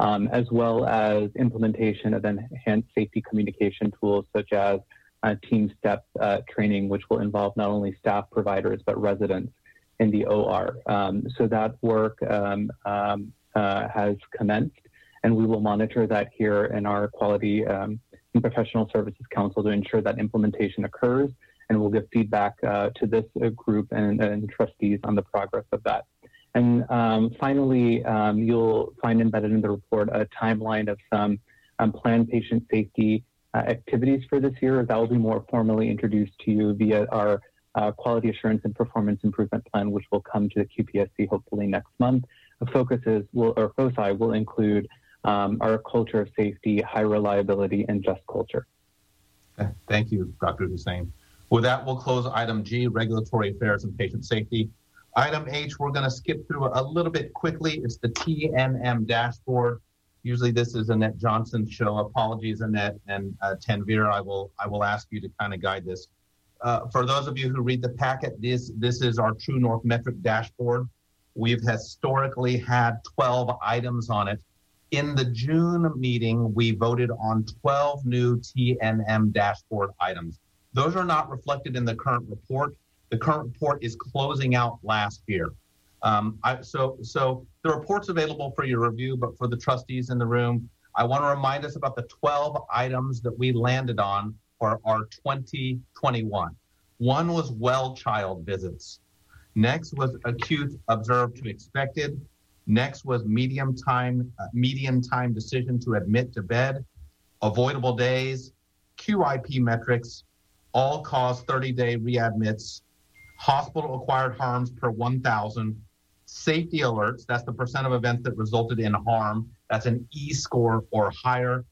um, as well as implementation of enhanced safety communication tools such as uh, TeamSTEPPS uh, training, which will involve not only staff providers but residents in the OR. Um, so that work um, um, uh, has commenced, and we will monitor that here in our Quality um, and Professional Services Council to ensure that implementation occurs, and we'll give feedback uh, to this uh, group and, and, trustees on the progress of that. And um, finally, um, you'll find embedded in the report a timeline of some planned patient safety uh, activities for this year. That will be more formally introduced to you via our uh, quality assurance and performance improvement plan, which will come to the QPSC hopefully next month. The focuses will, or foci will include um, our culture of safety, high reliability, and just culture. Thank you, Dr. Hussain. With that, we'll close item G, regulatory affairs and patient safety. Item H, we're going to skip through a little bit quickly. It's the TNM dashboard. Usually, this is Annette Johnson's show. Apologies, Annette and uh, Tanvir. I will I will ask you to kind of guide this. Uh, for those of you who read the packet, this this is our True North metric dashboard. We've historically had 12 items on it. In the June meeting, we voted on 12 new TNM dashboard items. Those are not reflected in the current report. The current report is closing out last year. Um, I, so, so the report's available for your review, but for the trustees in the room, I want to remind us about the 12 items that we landed on for our 2021. One was well child visits. Next was acute observed to expected. Next was medium time, uh, median time decision to admit to bed, avoidable days, QIP metrics, all cause 30 day readmits, hospital acquired harms per 1,000, safety alerts, that's the percent of events that resulted in harm, that's an E score or higher,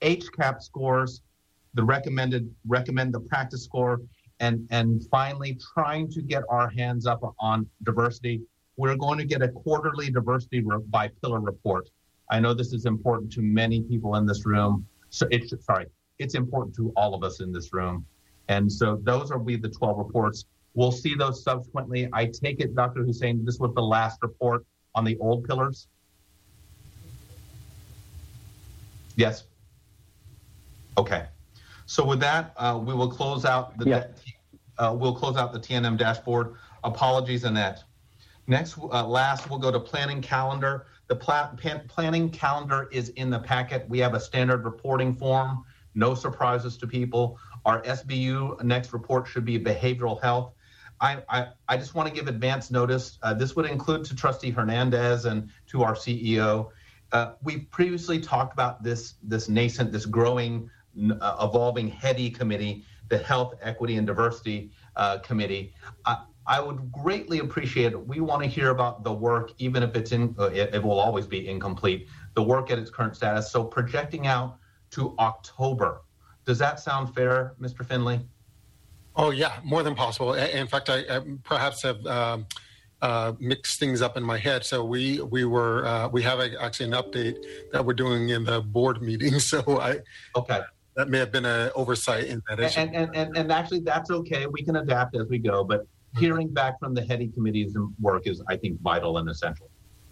HCAHPS scores, the recommended recommend the practice score, and and finally trying to get our hands up on diversity. We're going to get a quarterly diversity by pillar report. I know this is important to many people in this room. So it's sorry, it's important to all of us in this room. And so those are we the 12 reports. We'll see those subsequently. I take it, Dr. Hussein, this was the last report on the old pillars? Yes. Okay. So with that, uh, we will close out the yeah. uh, we'll close out the TNM dashboard. Apologies, Annette. Next, uh, last, we'll go to planning calendar. The pla- planning calendar is in the packet. We have a standard reporting form. No surprises to people. Our SBU next report should be behavioral health. I, I, I just want to give advance notice. Uh, this would include to Trustee Hernandez and to our CEO. Uh, we previously talked about this this nascent, this growing, uh, evolving HEDI committee, the Health, Equity, and Diversity uh, Committee. I, I would greatly appreciate it. We want to hear about the work, even if it's in, uh, it, it will always be incomplete. The work at its current status. So projecting out to October. Does that sound fair, Mr. Finley? Oh yeah, more than possible. In fact, I, I perhaps have um, uh, mixed things up in my head. So we we were uh, we have a, actually an update that we're doing in the board [LAUGHS] meeting. So I okay that may have been an oversight in that issue. And, and, and, and actually, that's okay. We can adapt as we go. But hearing back from the HEDI committee's work is, I think, vital and essential.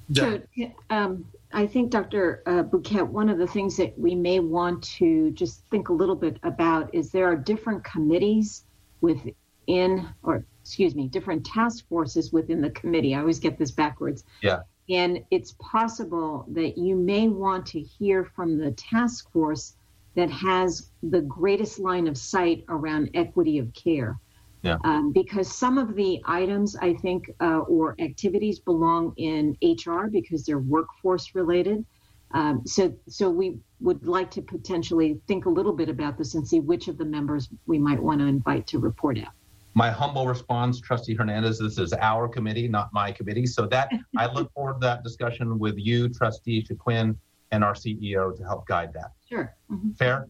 Yeah. So, um, I think, Dr. Uh, Bhuket, one of the things that we may want to just think a little bit about is there are different committees within, or excuse me, different task forces within the committee. I always get this backwards. Yeah. And it's possible that you may want to hear from the task force that has the greatest line of sight around equity of care. Yeah. Um, because some of the items I think uh, or activities belong in HR because they're workforce related. Um, so, so we would like to potentially think a little bit about this and see which of the members we might want to invite to report out. My humble response, Trustee Hernandez, this is our committee, not my committee. So that I [LAUGHS] look forward to that discussion with you, Trustee Shaquin, and our CEO to help guide that. Sure. Mm-hmm. Fair?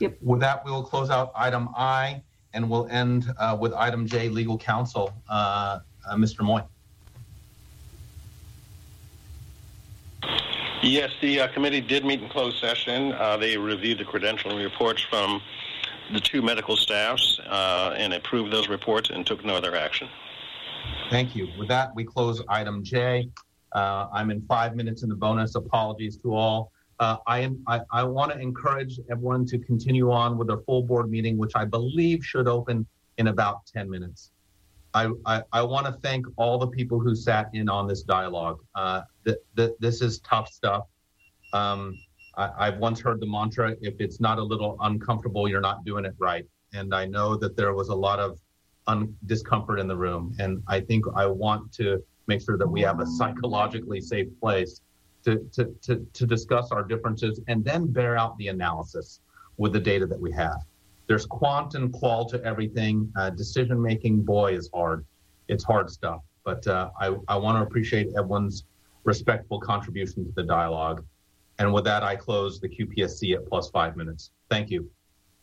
Yep. With that, we will close out item I and we'll end uh, with item J, legal counsel. Uh, uh, Mr. Moy. Yes, the uh, committee did meet in closed session. Uh, they reviewed the credentialing reports from the two medical staffs uh, and approved those reports and took no other action. Thank you. With that, we close item J. Uh, I'm in five minutes in the bonus. Apologies to all. Uh, I, I, I want to encourage everyone to continue on with their full board meeting, which I believe should open in about 10 minutes. I, I, I want to thank all the people who sat in on this dialogue. Uh, th- th- this is tough stuff. Um, I, have once heard the mantra if it's not a little uncomfortable, you're not doing it right. And I know that there was a lot of un- discomfort in the room. And I think I want to make sure that we have a psychologically safe place to, to, to, discuss our differences and then bear out the analysis with the data that we have. There's quant and qual to everything. Uh, decision making, boy, is hard. It's hard stuff. But uh, I, I want to appreciate everyone's respectful contribution to the dialogue. And with that, I close the QPSC at plus five minutes. Thank you.